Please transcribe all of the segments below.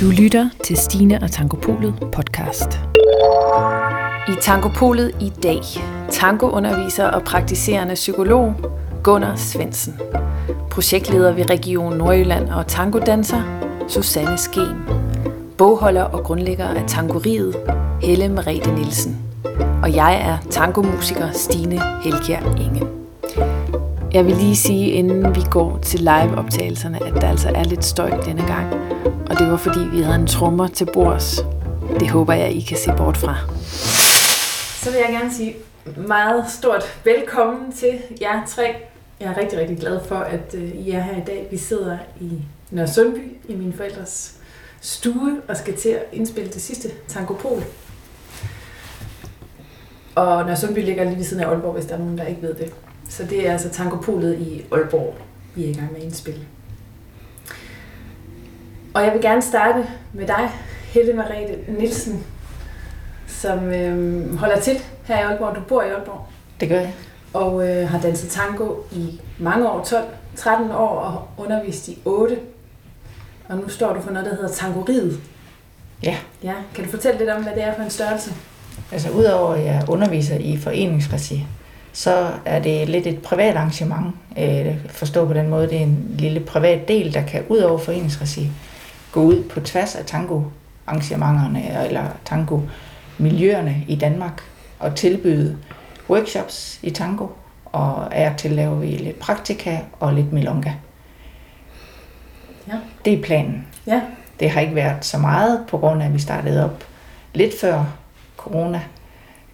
Du lytter til Stine og Tangopolet podcast. I Tangopolet i dag, tangounderviser og praktiserende psykolog Gunnar Svensen. Projektleder ved Region Nordjylland og tangodanser Susanne Skeen. Bogholder og grundlægger af Tangoriet Helle Merete Nielsen. Og jeg er tangomusiker Stine Helkjær Inge. Jeg vil lige sige, inden vi går til live-optagelserne, at der altså er lidt støj denne gang. Og det var fordi, vi havde en trommer til bords. Det håber jeg, I kan se bort fra. Så vil jeg gerne sige meget stort velkommen til jer tre. Jeg er rigtig, rigtig glad for, at øh, I er her i dag. Vi sidder i Nørre Sundby i mine forældres stue og skal til at indspille det sidste Tankopol. Og Nørre Sundby ligger lige ved siden af Aalborg, hvis der er nogen, der ikke ved det. Så det er altså Tangopolet i Aalborg, vi er i gang med at indspille. Og jeg vil gerne starte med dig, Helle Merete Nielsen, som øh, holder til her i Aalborg. Du bor i Aalborg. Det gør jeg. Og øh, har danset tango i mange år, 12, 13 år og undervist i 8. Og nu står du for noget, der hedder Tangoriet. Ja. Ja, kan du fortælle lidt om, hvad det er for en størrelse? Altså udover at jeg underviser i foreningsregi, så er det lidt et privat arrangement. Øh, forstå på den måde, det er en lille privat del, der kan ud over foreningsregi gå ud på tværs af tango-arrangementerne eller tango-miljøerne i Danmark og tilbyde workshops i tango, og er til laver vi lidt praktika og lidt milonga. Ja. Det er planen. Ja, Det har ikke været så meget, på grund af, at vi startede op lidt før corona.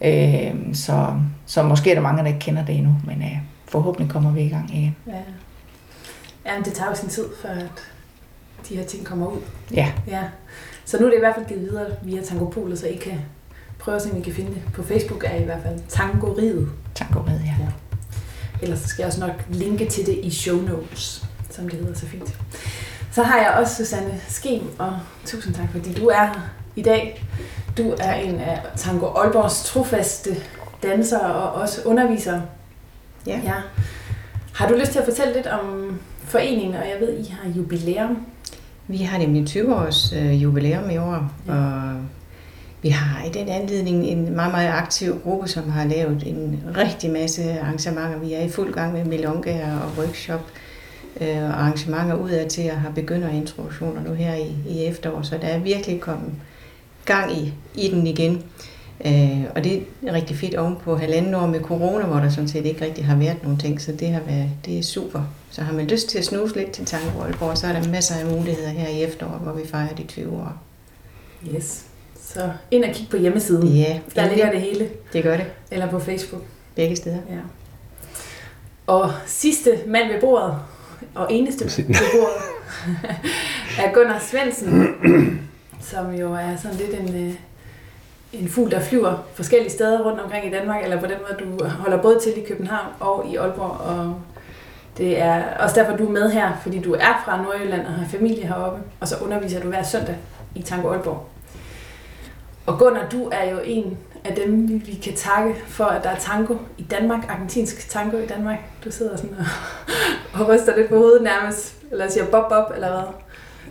Øh, så, så måske er der mange, der ikke kender det endnu, men øh, forhåbentlig kommer vi i gang igen. ja. Ja, men det tager jo sin tid, før at de her ting kommer ud. Ja, Ja. Så nu er det i hvert fald givet videre via Tangopolet, så I kan prøve at se, om I kan finde det. På Facebook er I, i hvert fald Tangoriet. tango med, ja. Ellers så skal jeg også nok linke til det i show notes, som det hedder så fint. Så har jeg også Susanne Skem, og tusind tak, fordi du er her i dag. Du er en af Tango Aalborgs trofaste dansere og også undervisere. Ja. ja. Har du lyst til at fortælle lidt om foreningen, og jeg ved, I har jubilæum. Vi har nemlig 20 års øh, jubilæum i år, Ja. ja. og vi har i den anledning en meget, meget aktiv gruppe, som har lavet en rigtig masse arrangementer. Vi er i fuld gang med melongaer og workshop øh, og arrangementer udad til at have begynderintroduktioner nu her i, i efterår, så der er virkelig kommet gang i, i den igen. Øh, og det er rigtig fedt oven på halvanden år med corona, hvor der sådan set ikke rigtig har været nogen ting, så det, har været, det er super. Så har man lyst til at snuse lidt til Tango Aalborg, så er der masser af muligheder her i efteråret, hvor vi fejrer de 20 år. Yes. Så ind og kig på hjemmesiden. Ja, Der ligger det hele. det gør det. Eller på Facebook. Begge steder. Ja. Og sidste mand ved bordet, og eneste mand ved bordet, er Gunnar Svensen, som jo er sådan lidt en, øh, en fugl, der flyver forskellige steder rundt omkring i Danmark, eller på den måde, du holder både til i København og i Aalborg, og det er også derfor, du er med her, fordi du er fra Nordjylland og har familie heroppe, og så underviser du hver søndag i Tango Aalborg. Og Gunnar, du er jo en af dem, vi, vi kan takke for, at der er tango i Danmark, argentinsk tango i Danmark. Du sidder sådan og, og ryster lidt på hovedet nærmest, eller siger bob bob, eller hvad.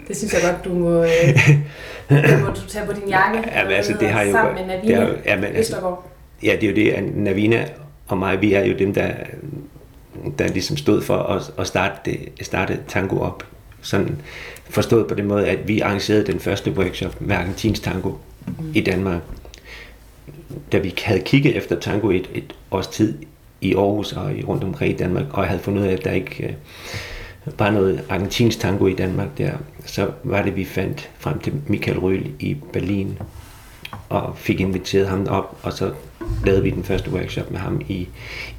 Det synes jeg godt, du må, øh, må du tage på din jakke. Ja, men altså, det har jo... Sammen med det Navina har, jo- ja, men, altså, ja, det er jo det, at Navina og mig, vi er jo dem, der, der ligesom stod for at, at starte, det, starte tango op. Sådan forstået på den måde, at vi arrangerede den første workshop med argentinsk tango mm. i Danmark. Da vi havde kigget efter tango et, et års tid i Aarhus og i- rundt omkring i Danmark, og jeg havde fundet ud af, at der ikke øh, var noget argentinsk tango i Danmark der, så var det, vi fandt frem til Michael Røhl i Berlin, og fik inviteret ham op, og så lavede vi den første workshop med ham i,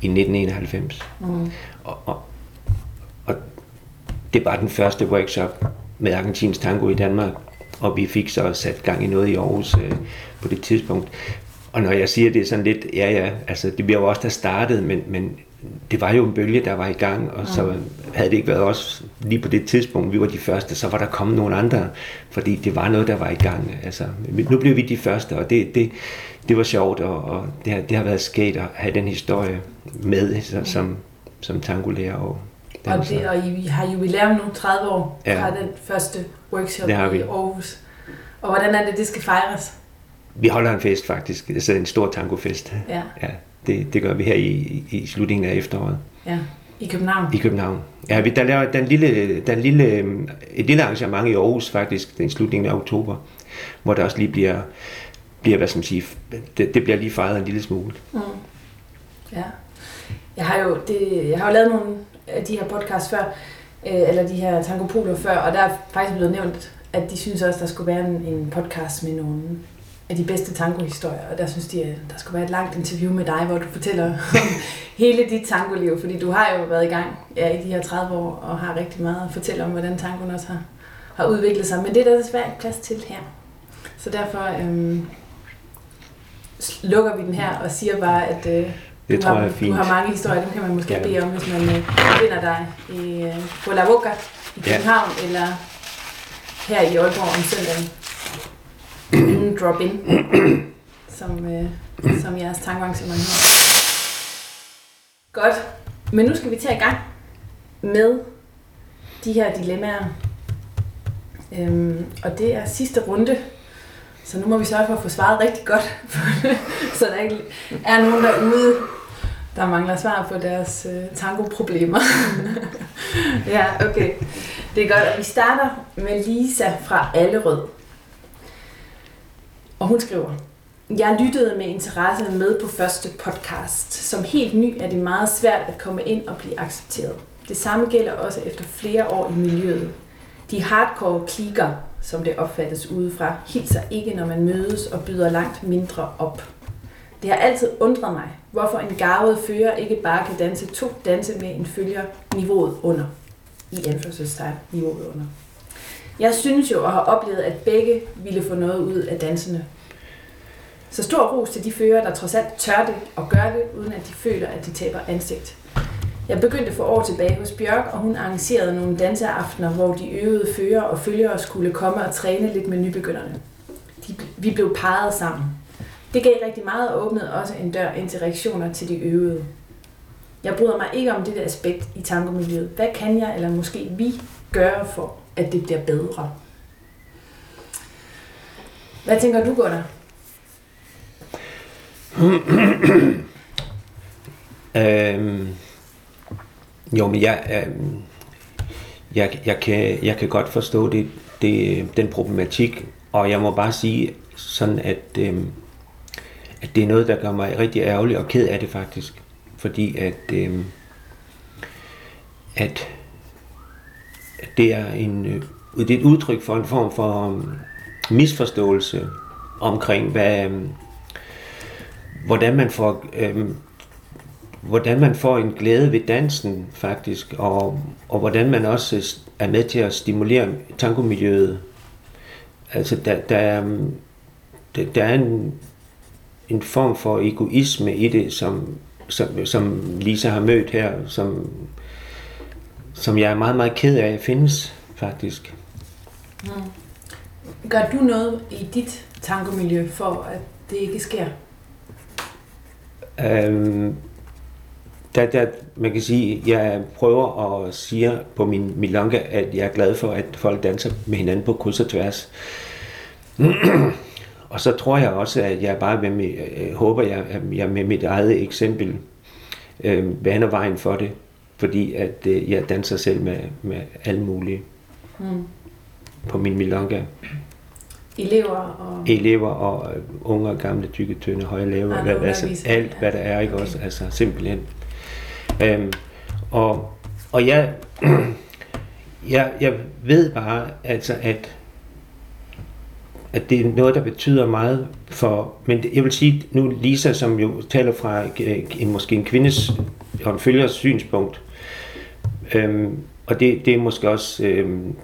i 1991. Mm. Og, og, og det var den første workshop med argentinsk tango i Danmark, og vi fik så sat gang i noget i Aarhus øh, på det tidspunkt. Og når jeg siger det sådan lidt, ja ja, altså det bliver jo også der startede, men, men det var jo en bølge, der var i gang, og så havde det ikke været os lige på det tidspunkt, vi var de første, så var der kommet nogle andre, fordi det var noget, der var i gang. Altså, nu blev vi de første, og det, det, det var sjovt, og, og det, har, det har været sket at have den historie med så, som, som tangolærer og Og, det, og I har jubilæum nu, 30 år Ja. fra den første workshop Det har vi. i Aarhus. Og hvordan er det, det skal fejres? Vi holder en fest faktisk, altså en stor tangofest. Ja. ja det, det gør vi her i, i slutningen af efteråret. Ja, i København. I København. Ja, vi, der laver den lille, den lille, et lille arrangement i Aarhus faktisk, den slutningen af oktober, hvor der også lige bliver, bliver hvad skal man sige, det, det bliver lige fejret en lille smule. Mm. Ja. Jeg har jo, det, jeg har jo lavet nogle af de her podcasts før, øh, eller de her tangopoler før, og der er faktisk blevet nævnt, at de synes også, der skulle være en, en podcast med nogle af de bedste tangohistorier, og der synes de, at der skulle være et langt interview med dig, hvor du fortæller om hele dit tangoliv, fordi du har jo været i gang ja, i de her 30 år, og har rigtig meget at fortælle om, hvordan tangoen også har, har udviklet sig, men det er der desværre ikke plads til her. Så derfor øhm, lukker vi den her og siger bare, at øh, det du, tror har, jeg er fint. du har mange historier, dem kan man måske Ja. bede om, hvis man øh, finder dig i, øh, på La Boca i Ja. København, eller her i Aalborg om søndagen. name drop-in, som, øh, som jeres tankearrangement har. Godt, men nu skal vi tage i gang med de her dilemmaer. Øhm, og det er sidste runde, så nu må vi sørge for at få svaret rigtig godt, så der ikke er nogen derude, der mangler svar på deres øh, tango-problemer. ja, okay. Det er godt, og vi starter med Lisa fra Allerød. Og hun skriver, jeg lyttede med interesse med på første podcast. Som helt ny er det meget svært at komme ind og blive accepteret. Det samme gælder også efter flere år i miljøet. De hardcore klikker, som det opfattes udefra, hilser ikke, når man mødes og byder langt mindre op. Det har altid undret mig, hvorfor en garvet fører ikke bare kan danse to danse med en følger niveauet under. I anførselstegn niveauet under. Jeg synes jo at har oplevet, at begge ville få noget ud af danserne. Så stor ros til de fører, der trods alt tør det og gør det, uden at de føler, at de taber ansigt. Jeg begyndte for år tilbage hos Bjørk, og hun arrangerede nogle danseaftener, hvor de øvede fører og følgere skulle komme og træne lidt med nybegynderne. De, vi blev parret sammen. Det gav rigtig meget og åbnede også en dør ind til reaktioner til de øvede. Jeg bryder mig ikke om dette aspekt i tangomiljøet. Hvad kan jeg, eller måske vi, gøre for, at det bliver bedre? Hvad tænker du, Gunnar? Øhm, jo, men jeg, øhm, jeg, jeg, kan, jeg kan godt forstå det, det, den problematik, og jeg må bare sige sådan, at, øhm, at det er noget, der gør mig rigtig ærgerlig og ked af det faktisk. Fordi at, øhm, at, at det er en øh, det er et udtryk for en form for um, misforståelse omkring, hvad, um, hvordan man får Øh, hvordan man får en glæde ved dansen faktisk, og, og hvordan man også er med til at stimulere tangomiljøet. Altså der, der, er, der, der er en, en form for egoisme i det, som, som, som Lisa har mødt her, som, som jeg er meget, meget ked af findes faktisk. Gør du noget i dit tangomiljø for, at det ikke sker? Øhm, der, der, man kan sige, jeg prøver at sige på min milonga, at jeg er glad for, at folk danser med hinanden på kryds og tværs. og så tror jeg også, at jeg bare med, med, øh, håber, jeg, at jeg med mit eget eksempel øh, vaner vejen for det, fordi at øh, jeg danser selv med, med alle mulige Mm. på min milonga. Elever og... Elever og øh, unge og gamle, tykke, tynde, høje, lave, Andre hvad, altså alt, hvad der er, ikke Okay. også? Altså simpelthen. Øhm, og, og jeg, jeg, jeg ved bare, altså, at, at det er noget, der betyder meget for, men jeg vil sige nu Lisa, som jo taler fra øh, en, måske en kvindes og en følgers synspunkt, øhm, og det, det er måske også, øhm,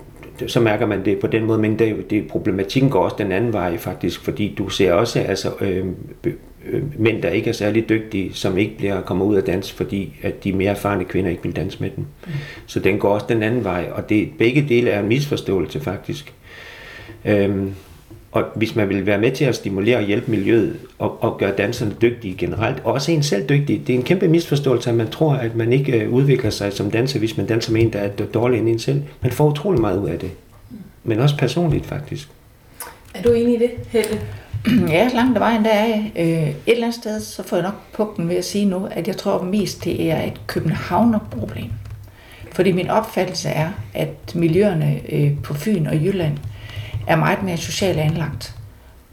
så mærker man det på den måde, men det, det, problematikken går også den anden vej faktisk, fordi du ser også altså, øhm, øh, øh, mænd, der ikke er særlig dygtige, som ikke bliver kommer ud af dans, fordi at de mere erfarne kvinder ikke vil danse med dem. Mm. Så den går også den anden vej, og det, begge dele er en misforståelse faktisk. Øhm, og hvis man vil være med til at stimulere og hjælpe miljøet og, og gøre danserne dygtige generelt, og også en selv dygtig, det er en kæmpe misforståelse, at man tror, at man ikke øh, udvikler sig som danser, hvis man danser med en, der er dårlig end en selv. Man får utrolig meget ud af det. Men også personligt faktisk. Er du enig i det, Helle? Ja, langt ad vejen, der er jeg. Øh, et eller andet sted, så får jeg nok pugten ved at sige nu, at jeg tror mest, det er et københavnerproblem. Fordi min opfattelse er, at miljøerne øh, på Fyn og Jylland er meget mere socialt anlagt.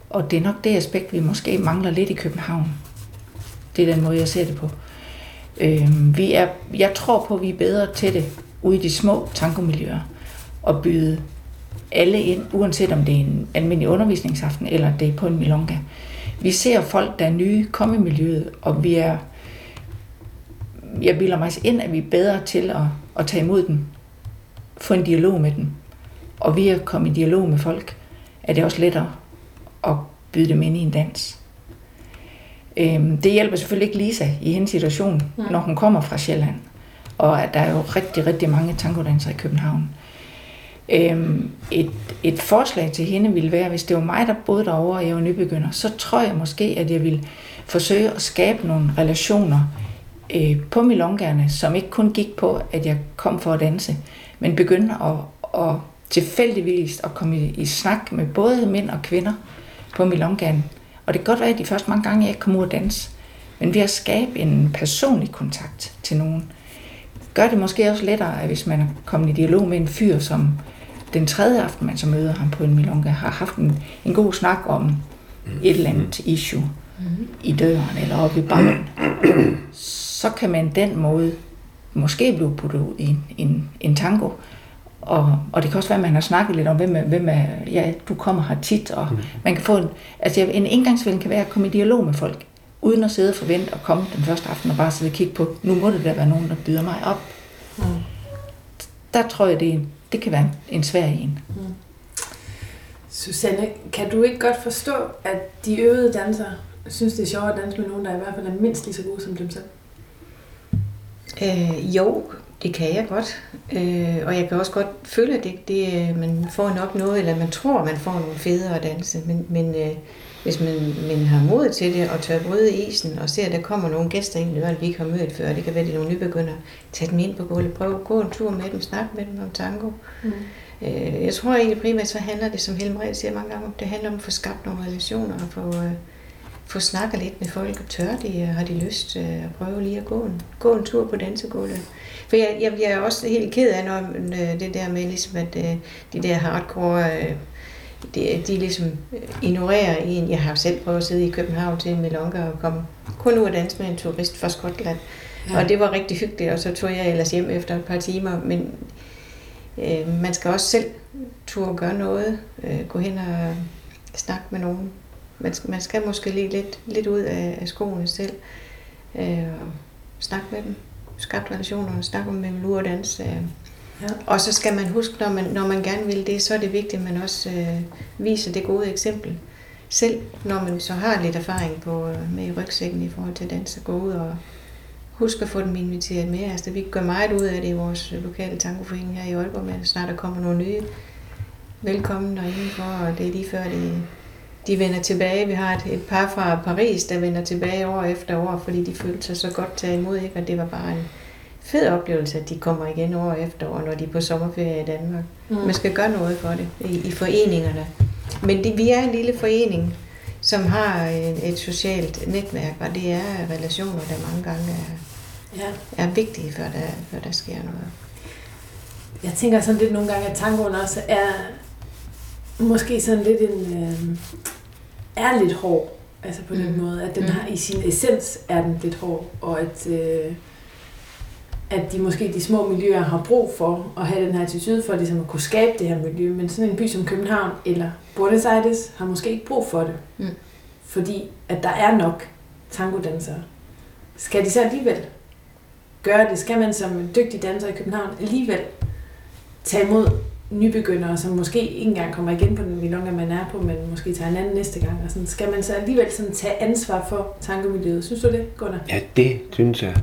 Og det er nok det aspekt, vi måske mangler lidt i København. Det er den måde, jeg ser det på. Øh, vi er, jeg tror på, at vi er bedre til det ude i de små tankomiljøer og byde alle ind, uanset om det er en almindelig undervisningsaften eller det er på en milonga. Vi ser folk, der er nye, komme i miljøet, og vi er, jeg bilder mig ind, at vi er bedre til at, at tage imod dem, få en dialog med dem. Og ved at komme i dialog med folk, er det også lettere at byde dem ind i en dans. Øhm, det hjælper selvfølgelig ikke Lisa i hendes situation, når hun kommer fra Sjælland. Og at der er jo rigtig, rigtig mange tangodanser i København. Øhm, et, et forslag til hende ville være, hvis det var mig, der boede derovre, og jeg var nybegynder, så tror jeg måske, at jeg ville forsøge at skabe nogle relationer øh, på milongerne, som ikke kun gik på, at jeg kom for at danse, men begyndte at, at tilfældigvis at komme i, i snak med både mænd og kvinder på milongaen. Og det kan godt være, at de første mange gange, jeg ikke kom ud at danse, men ved at skabe en personlig kontakt til nogen, gør det måske også lettere, at hvis man er kommet i dialog med en fyr, som den tredje aften, man så møder ham på en milonga, har haft en, en god snak om et eller andet issue mm. i døren eller oppe i baren, så kan man den måde måske blive puttet ud i en, en, en tango. Og, og det kan også være, at man har snakket lidt om, hvem er, hvem er ja, du kommer her tit, og mm. man kan få en, altså en indgangsven kan være at komme i dialog med folk, uden at sidde og forvente at komme den første aften og bare sidde og kigge på, nu må det da være nogen, der byder mig op. Mm. Der tror jeg, det, er, det kan være en svær en. Mm. Susanne, kan du ikke godt forstå, at de øvede dansere synes, det er sjovt at danse med nogen, der i hvert fald er mindst lige så gode som dem selv? Øh, jo, det kan jeg godt. Øh, og jeg kan også godt føle, at det, det, man får nok noget, eller man tror, man får nogle federe at danse. Men, men øh, hvis man, man har mod til det og tør bryde isen og ser, at der kommer nogle gæster ind, der vi ikke har mødt før, det kan være, at det er nogle nybegyndere, tag dem ind på gulvet, prøv at gå en tur med dem, snak med dem om tango. Mm. Øh, jeg tror egentlig primært, så handler det, som Helmred siger mange gange, det handler om at få skabt nogle relationer og få, øh, få snakket lidt med folk, og tør de, og har de lyst øh, at prøve lige at gå en, gå en tur på dansegulvet. For jeg, jeg, jeg er også helt ked af, når øh, det der med, ligesom, at øh, de der hardcore, øh, de, de ligesom ignorerer en. Jeg har selv prøvet at sidde i København til en melonga og komme kun ud og danse med en turist fra Skotland. Ja. Og det var rigtig hyggeligt, og så tog jeg ellers hjem efter et par timer. Men øh, man skal også selv turde gøre noget, øh, gå hen og snakke med nogen. Man skal, man skal måske lige lidt, lidt ud af, af skoene selv, øh, og snakke med dem skabt relationer og snakke om, hvem lure dans. Øh. Ja. Og så skal man huske, når man, når man gerne vil det, så er det vigtigt, at man også øh, viser det gode eksempel. Selv når man så har lidt erfaring på, øh, med i rygsækken i forhold til dans, at gå ud og huske at få dem inviteret med. Altså, vi gør meget ud af det i vores lokale tangoforening her i Aalborg, men snart der kommer nogle nye velkommen indenfor, og det er lige før det de vender tilbage. Vi har et, et par fra Paris, der vender tilbage år efter år, fordi de følte sig så godt taget imod, ikke? og det var bare en fed oplevelse, at de kommer igen år efter år, når de er på sommerferie i Danmark. Mm. Man skal gøre noget for det i, i foreningerne. Men det, vi er en lille forening, som har et, et socialt netværk, og det er relationer, der mange gange er, ja. er vigtige, før der, før der sker noget. Jeg tænker sådan lidt nogle gange, at tangoen også er måske sådan lidt en... Øh, er lidt hård, altså på mm. den måde, at den mm. har i sin essens er den lidt hård, og at, øh, at de måske de små miljøer har brug for at have den her attitude for ligesom at kunne skabe det her miljø, men sådan en by som København eller Buenos Aires har måske ikke brug for det, mm. fordi at der er nok tangodansere. Skal de så alligevel gøre det? Skal man som dygtig danser i København alligevel tage imod nybegyndere, som måske ikke engang kommer igen på den milonga, man er på, men måske tager en anden næste gang. Og sådan, skal man så alligevel sådan tage ansvar for tankemiljøet? Synes du det, Gunnar? Ja, det synes jeg,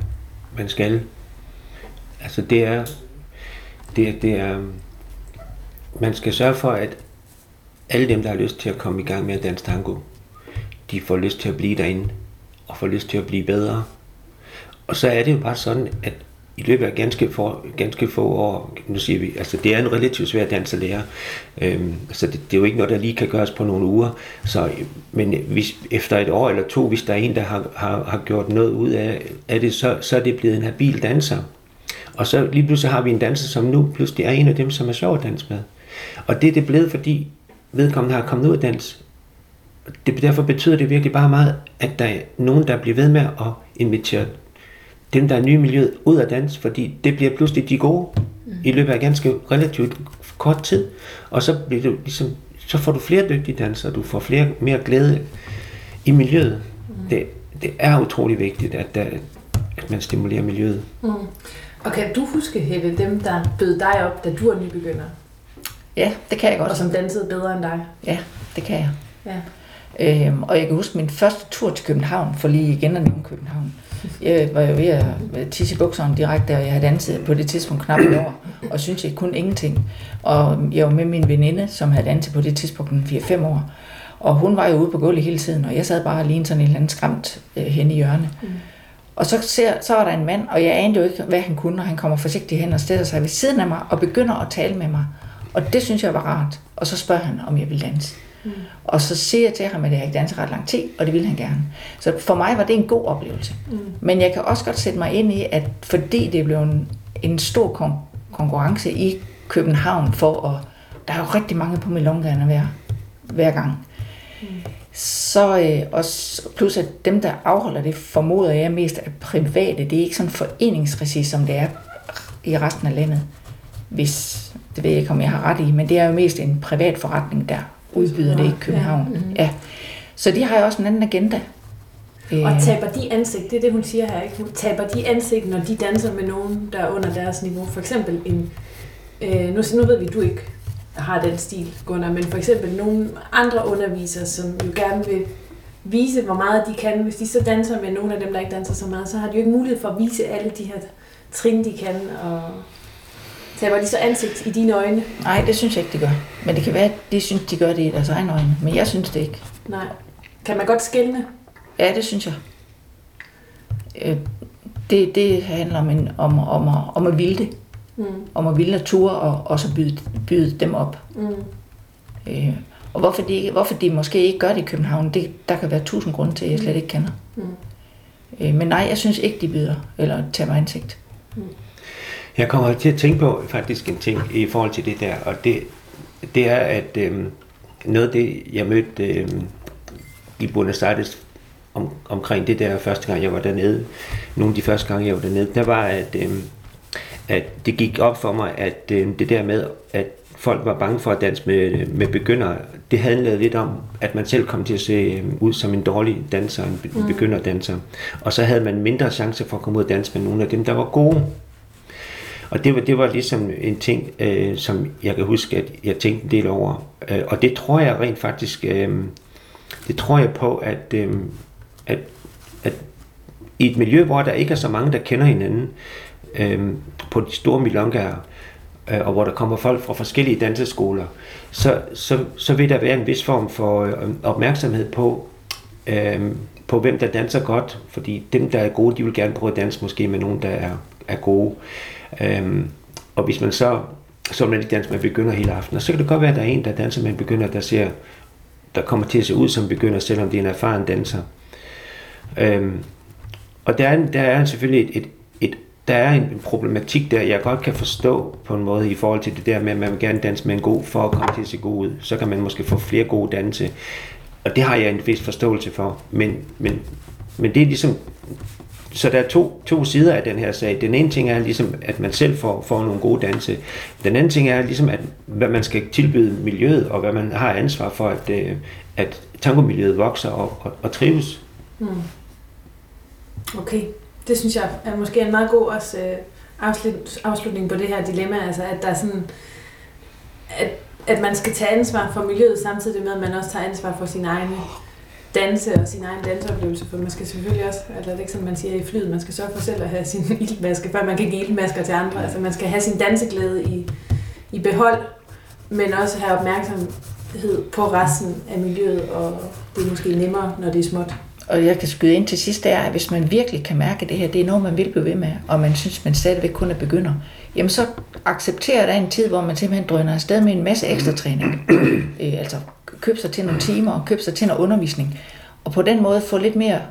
man skal. Altså det er, det, det er, man skal sørge for, at alle dem, der har lyst til at komme i gang med at danse tango, de får lyst til at blive derinde, og får lyst til at blive bedre. Og så er det jo bare sådan, at i løbet af ganske, for, ganske få år, nu siger vi, altså det er en relativt svær dans at lære, øhm, så det, det, er jo ikke noget, der lige kan gøres på nogle uger, så, men hvis, efter et år eller to, hvis der er en, der har, har, har gjort noget ud af, af det, så, så er det blevet en habil danser. Og så lige pludselig har vi en danser, som nu pludselig er en af dem, som er sjov at danse med. Og det er det blevet, fordi vedkommende har kommet ud af dans. Det, derfor betyder det virkelig bare meget, at der er nogen, der bliver ved med at invitere dem, der er nye i miljøet, ud af dans, fordi det bliver pludselig de gode mm. i løbet af ganske relativt kort tid. Og så, bliver du ligesom, så får du flere dygtige dansere, du får flere, mere glæde i miljøet. Mm. Det, det er utrolig vigtigt, at, der, at man stimulerer miljøet. Mm. Og kan du huske, Helle, dem, der bød dig op, da du er nybegynder? Ja, det kan jeg godt. Og som dansede bedre end dig? Ja, det kan jeg. Ja. Øhm, og jeg kan huske min første tur til København, for lige igen at nævne København. Jeg var jo ved at tisse i bukserne direkte, og jeg havde danset på det tidspunkt knap et år, og synes jeg kun ingenting. Og jeg var med min veninde, som havde danset på det tidspunkt 4-5 år. Og hun var jo ude på gulvet hele tiden, og jeg sad bare lige sådan en eller anden skræmt øh, hen i hjørnet. Mm. Og så, ser, så er der en mand, og jeg anede jo ikke, hvad han kunne, og han kommer forsigtigt hen og stiller sig ved siden af mig og begynder at tale med mig. Og det synes jeg var rart. Og så spørger han, om jeg vil danse. Mm. Og så siger jeg til ham, at jeg ikke danset ret lang tid, og det ville han gerne. Så for mig var det en god oplevelse. Mm. Men jeg kan også godt sætte mig ind i, at fordi det blev en, en stor kon- konkurrence i København for at... Der er jo rigtig mange på melongerne hver, hver gang. Mm. Så øh, også, plus at dem, der afholder det, formoder jeg mest er private. Det er ikke sådan foreningsregi, som det er i resten af landet. Hvis, det ved jeg ikke, om jeg har ret i, men det er jo mest en privat forretning, der udbyder det i København. Ja. Mm. ja. Så de har jo også en anden agenda. Og øh. taber de ansigt, det er det, hun siger her, ikke? Taber de ansigt, når de danser med nogen, der er under deres niveau? For eksempel en, øh, nu, nu ved vi, du ikke har den stil, Gunnar, men for eksempel nogle andre undervisere, som jo gerne vil vise, hvor meget de kan. Hvis de så danser med nogle af dem, der ikke danser så meget, så har de jo ikke mulighed for at vise alle de her trin, de kan, og Taber de så ansigt i dine øjne? Nej, det synes jeg ikke, de gør. Men det kan være, at de synes, de gør det i deres egne øjne. Men jeg synes det ikke. Nej. Kan man godt skælne? Ja, det synes jeg. Øh, det, det handler om, en, om, om, om, om at ville det. Mm. Om at ville natur og, og så byde, byde dem op. Mm. Øh, og hvorfor de, hvorfor de måske ikke gør det i København, det, der kan være tusind grunde til, at jeg slet ikke kender. Mm. Øh, men nej, jeg synes ikke, de byder eller tager mig ansigt. Mm. Jeg kommer til at tænke på faktisk en ting i forhold til det der, og det, det er, at øh, noget af det, jeg mødte øh, i Buenos Aires om, omkring det der første gang, jeg var dernede, nogle af de første gange, jeg var dernede, der var, at, øh, at det gik op for mig, at øh, det der med, at folk var bange for at danse med, med begyndere, det handlede lidt om, at man selv kom til at se øh, ud som en dårlig danser, en mm. begynderdanser. Og så havde man mindre chance for at komme ud og danse med nogle af dem, der var gode. Og det var, det var ligesom en ting, øh, som jeg kan huske, at jeg tænkte en del over. Øh, og det tror jeg rent faktisk, øh, det tror jeg på, at, øh, at, at i et miljø, hvor der ikke er så mange, der kender hinanden, øh, på de store milongaer, øh, og hvor der kommer folk fra forskellige danseskoler, så, så, så vil der være en vis form for øh, opmærksomhed på, øh, på hvem der danser godt, fordi dem, der er gode, de vil gerne prøve at danse måske med nogen, der er, er gode. Øhm, og hvis man så, så man ikke danser med begynder hele aftenen, så kan det godt være, at der er en, der danser med en begynder, der ser, der kommer til at se ud som begynder, selvom det er en erfaren danser. Øhm, og der er, der er selvfølgelig et, et, et der er en problematik der, jeg godt kan forstå på en måde i forhold til det der med, at man vil gerne danse med en god for at komme til at se god ud. Så kan man måske få flere gode danse. Og det har jeg en vis forståelse for. Men, men, men det er ligesom så der er to, to sider af den her sag. Den ene ting er ligesom, at man selv får, får nogle gode danse. Den anden ting er ligesom, at hvad man skal tilbyde miljøet, og hvad man har ansvar for, at, øh, at tangomiljøet vokser og, og, og trives. Mm. Okay, det synes jeg er måske en meget god også, øh, afslut, afslutning på det her dilemma, altså at der er sådan, at, at man skal tage ansvar for miljøet samtidig med, at man også tager ansvar for sine egne danse og sin egen danseoplevelse, for man skal selvfølgelig også, altså det er ikke sådan, man siger i flyet, man skal sørge for selv at have sin ildmaske, før man kan give ildmasker til andre. Altså man skal have sin danseglæde i, i behold, men også have opmærksomhed på resten af miljøet, og det er måske nemmere, når det er småt. og jeg kan skyde ind til sidst, er, at hvis man virkelig kan mærke, det her det er noget, man vil blive ved med, og man synes, man stadigvæk kun er begynder, jamen så accepterer der en tid, hvor man simpelthen drøner afsted med en masse ekstra træning. øh, altså købe sig til nogle timer, og købe sig til noget undervisning, og på den måde få lidt mere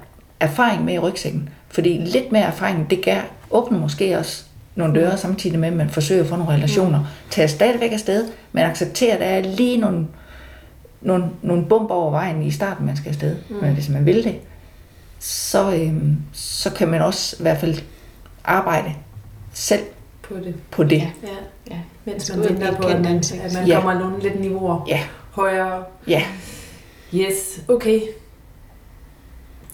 erfaring med i rygsækken. Fordi lidt mere erfaring, det gør, åbner måske også nogle døre, samtidig med, at man forsøger at få nogle relationer. Mm. Tager stadigvæk afsted, men accepterer, at der er lige nogle, nogle, nogle bumper over vejen i starten, man skal afsted. Mm. Men hvis man vil det, så, øhm, så kan man også i hvert fald arbejde selv på det. På det. Ja, ja. ja. Mens man venter på, at man, at man ja. kommer nogle lidt niveauer ja. Højere. Ja. Yes, okay.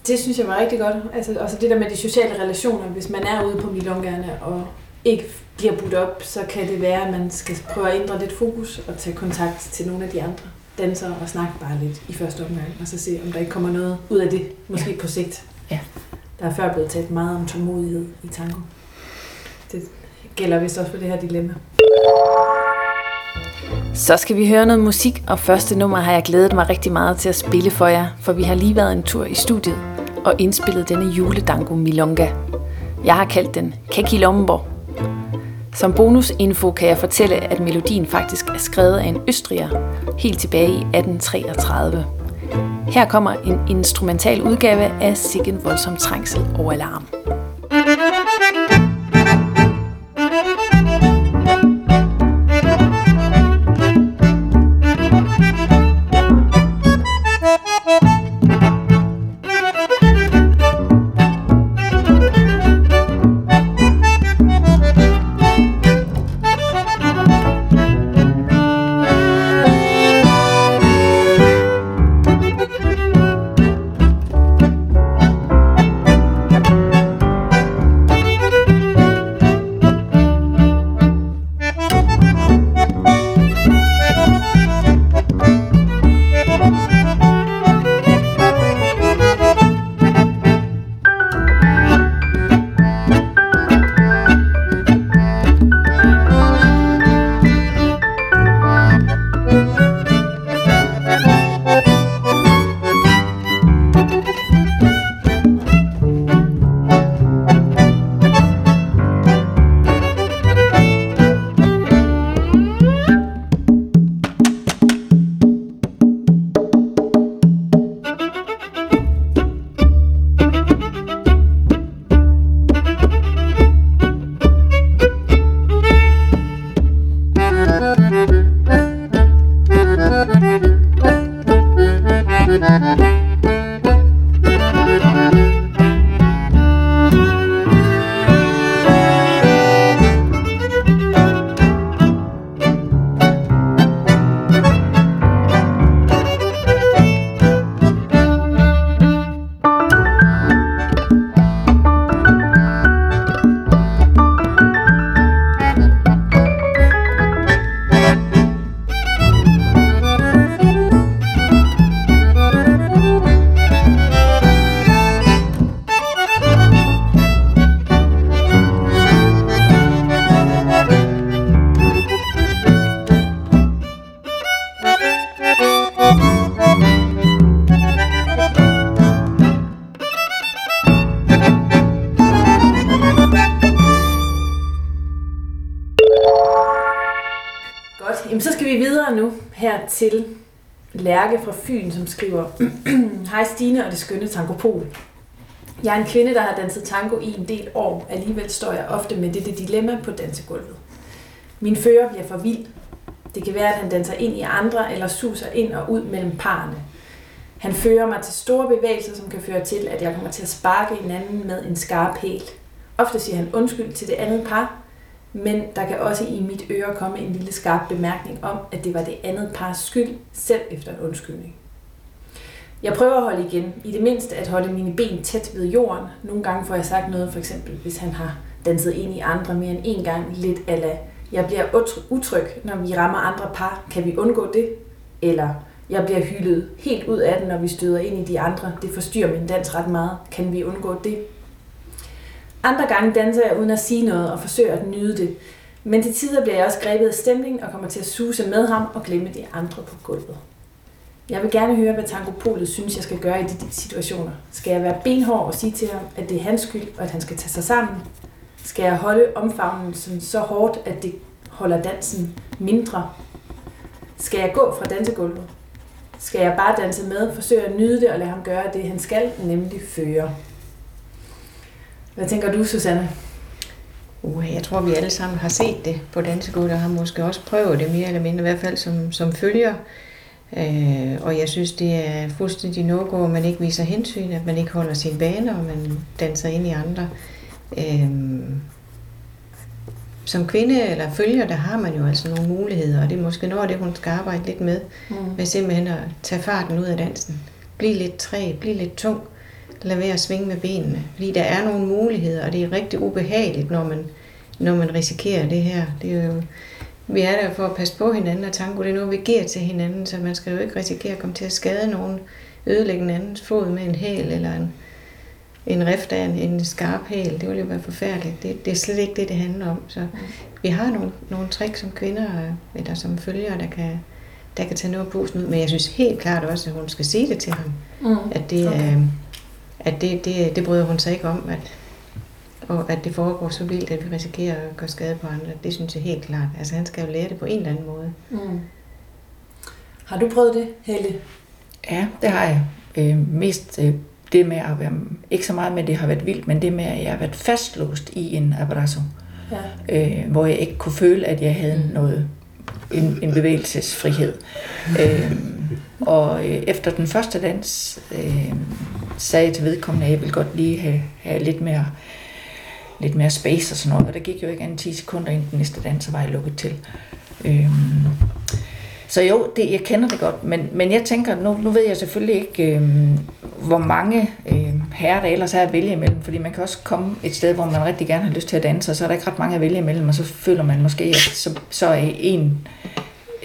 Det synes jeg var rigtig godt. Altså også det der med de sociale relationer. Hvis man er ude på milongerne og ikke bliver budt op, så kan det være, at man skal prøve at ændre lidt fokus og tage kontakt til nogle af de andre dansere og snakke bare lidt i første omgang, og så se, om der ikke kommer noget ud af det, måske ja. på sigt. Ja. Der er før blevet talt meget om tålmodighed i tango. Det gælder vist også for det her dilemma. Så skal vi høre noget musik, og første nummer har jeg glædet mig rigtig meget til at spille for jer, for vi har lige været en tur i studiet og indspillet denne juledango Milonga. Jeg har kaldt den Kekilombo. Som bonusinfo kan jeg fortælle, at melodien faktisk er skrevet af en østriger helt tilbage i 1833. Her kommer en instrumental udgave af Sikken voldsom trængsel og alarm. Lærke fra Fyn, som skriver, Hej Stine og det skønne tankopol. Jeg er en kvinde, der har danset tango i en del år. Alligevel står jeg ofte med dette dilemma på dansegulvet. Min fører bliver for vild. Det kan være, at han danser ind i andre eller suser ind og ud mellem parerne. Han fører mig til store bevægelser, som kan føre til, at jeg kommer til at sparke hinanden med en skarp hæl. Ofte siger han undskyld til det andet par, men der kan også i mit øre komme en lille skarp bemærkning om, at det var det andet pars skyld, selv efter en undskyldning. Jeg prøver at holde igen, i det mindste at holde mine ben tæt ved jorden. Nogle gange får jeg sagt noget, for eksempel hvis han har danset ind i andre mere end en gang, lidt ala, jeg bliver utryg, når vi rammer andre par, kan vi undgå det? Eller jeg bliver hyldet helt ud af den, når vi støder ind i de andre, det forstyrrer min dans ret meget, kan vi undgå det? Andre gange danser jeg uden at sige noget og forsøger at nyde det. Men til tider bliver jeg også grebet af stemningen og kommer til at suse med ham og glemme de andre på gulvet. Jeg vil gerne høre, hvad tangopolet synes, jeg skal gøre i de situationer. Skal jeg være benhård og sige til ham, at det er hans skyld, og at han skal tage sig sammen? Skal jeg holde omfavnelsen så hårdt, at det holder dansen mindre? Skal jeg gå fra dansegulvet? Skal jeg bare danse med, forsøge at nyde det og lade ham gøre det, han skal, nemlig føre? Hvad tænker du, Susanne? Uh, jeg tror, vi alle sammen har set det på dansegulvet, og har måske også prøvet det mere eller mindre, i hvert fald som, som følger. Øh, og jeg synes, det er fuldstændig no-go, at man ikke viser hensyn, at man ikke holder sine baner, og man danser ind i andre. Øh, som kvinde eller følger, der har man jo altså nogle muligheder, og det er måske noget af det, hun skal arbejde lidt med, mm. med simpelthen at tage farten ud af dansen. Bliv lidt træ, bliv lidt tung, lad være at svinge med benene, fordi der er nogle muligheder, og det er rigtig ubehageligt, når man, når man risikerer det her. Det er jo, vi er der for at passe på hinanden, og tango det er noget, vi giver til hinanden, så man skal jo ikke risikere at komme til at skade nogen, ødelægge en andens fod med en hæl eller en, en rift af en, en skarp hæl. Det ville jo være forfærdeligt. Det, det er slet ikke det, det handler om. Så vi har nogle, nogle tricks som kvinder, eller som følger, der kan, der kan tage noget af posen ud. Men jeg synes helt klart også, at hun skal sige det til ham. Mm. At, det, okay. øh, at det, det, det bryder hun sig ikke om, at, og at det foregår så vildt, at vi risikerer at gøre skade på andre. Det synes jeg helt klart. Altså han skal jo lære det på en eller anden måde. Mm. Har du prøvet det, Helle? Ja, det har jeg. Øh, mest øh, det med at være, ikke så meget med, at det har været vildt, men det med, at jeg har været fastlåst i en abrazo, ja. øh, hvor jeg ikke kunne føle, at jeg havde mm. noget, en, en bevægelsesfrihed. øh, og øh, efter den første dans øh, sagde til vedkommende, at jeg ville godt lige have, have lidt mere lidt mere space og sådan noget, og der gik jo ikke andet 10 sekunder, inden den næste dans, så var jeg lukket til. Øhm, så jo, det, jeg kender det godt, men, men jeg tænker, nu, nu ved jeg selvfølgelig ikke, øhm, hvor mange øhm, herrer der ellers er at vælge imellem, fordi man kan også komme et sted, hvor man rigtig gerne har lyst til at danse, og så er der ikke ret mange at vælge imellem, og så føler man måske, at så, så er en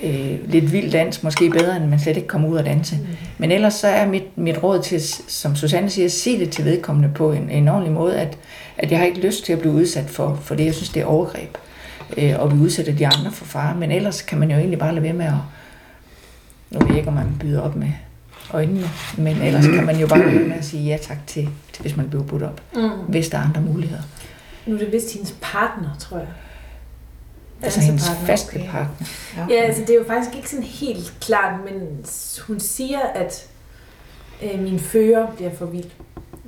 øh, lidt vild dans måske bedre, end man slet ikke kommer ud og danse. Mm. Men ellers så er mit, mit råd til, som Susanne siger, at sige det til vedkommende på en, en ordentlig måde, at, at jeg har ikke lyst til at blive udsat for, for det, jeg synes, det er overgreb øh, og vi udsætter de andre for fare. Men ellers kan man jo egentlig bare lade være med at... Nu ved jeg ikke, om man byder op med øjnene, men ellers kan man jo bare lade være med at sige ja tak til, til hvis man bliver budt op, mm. hvis der er andre muligheder. Nu er det vist hendes partner, tror jeg. Altså hendes faste okay. partner. Ja. ja, altså det er jo faktisk ikke sådan helt klart, men hun siger, at øh, min fører bliver for vild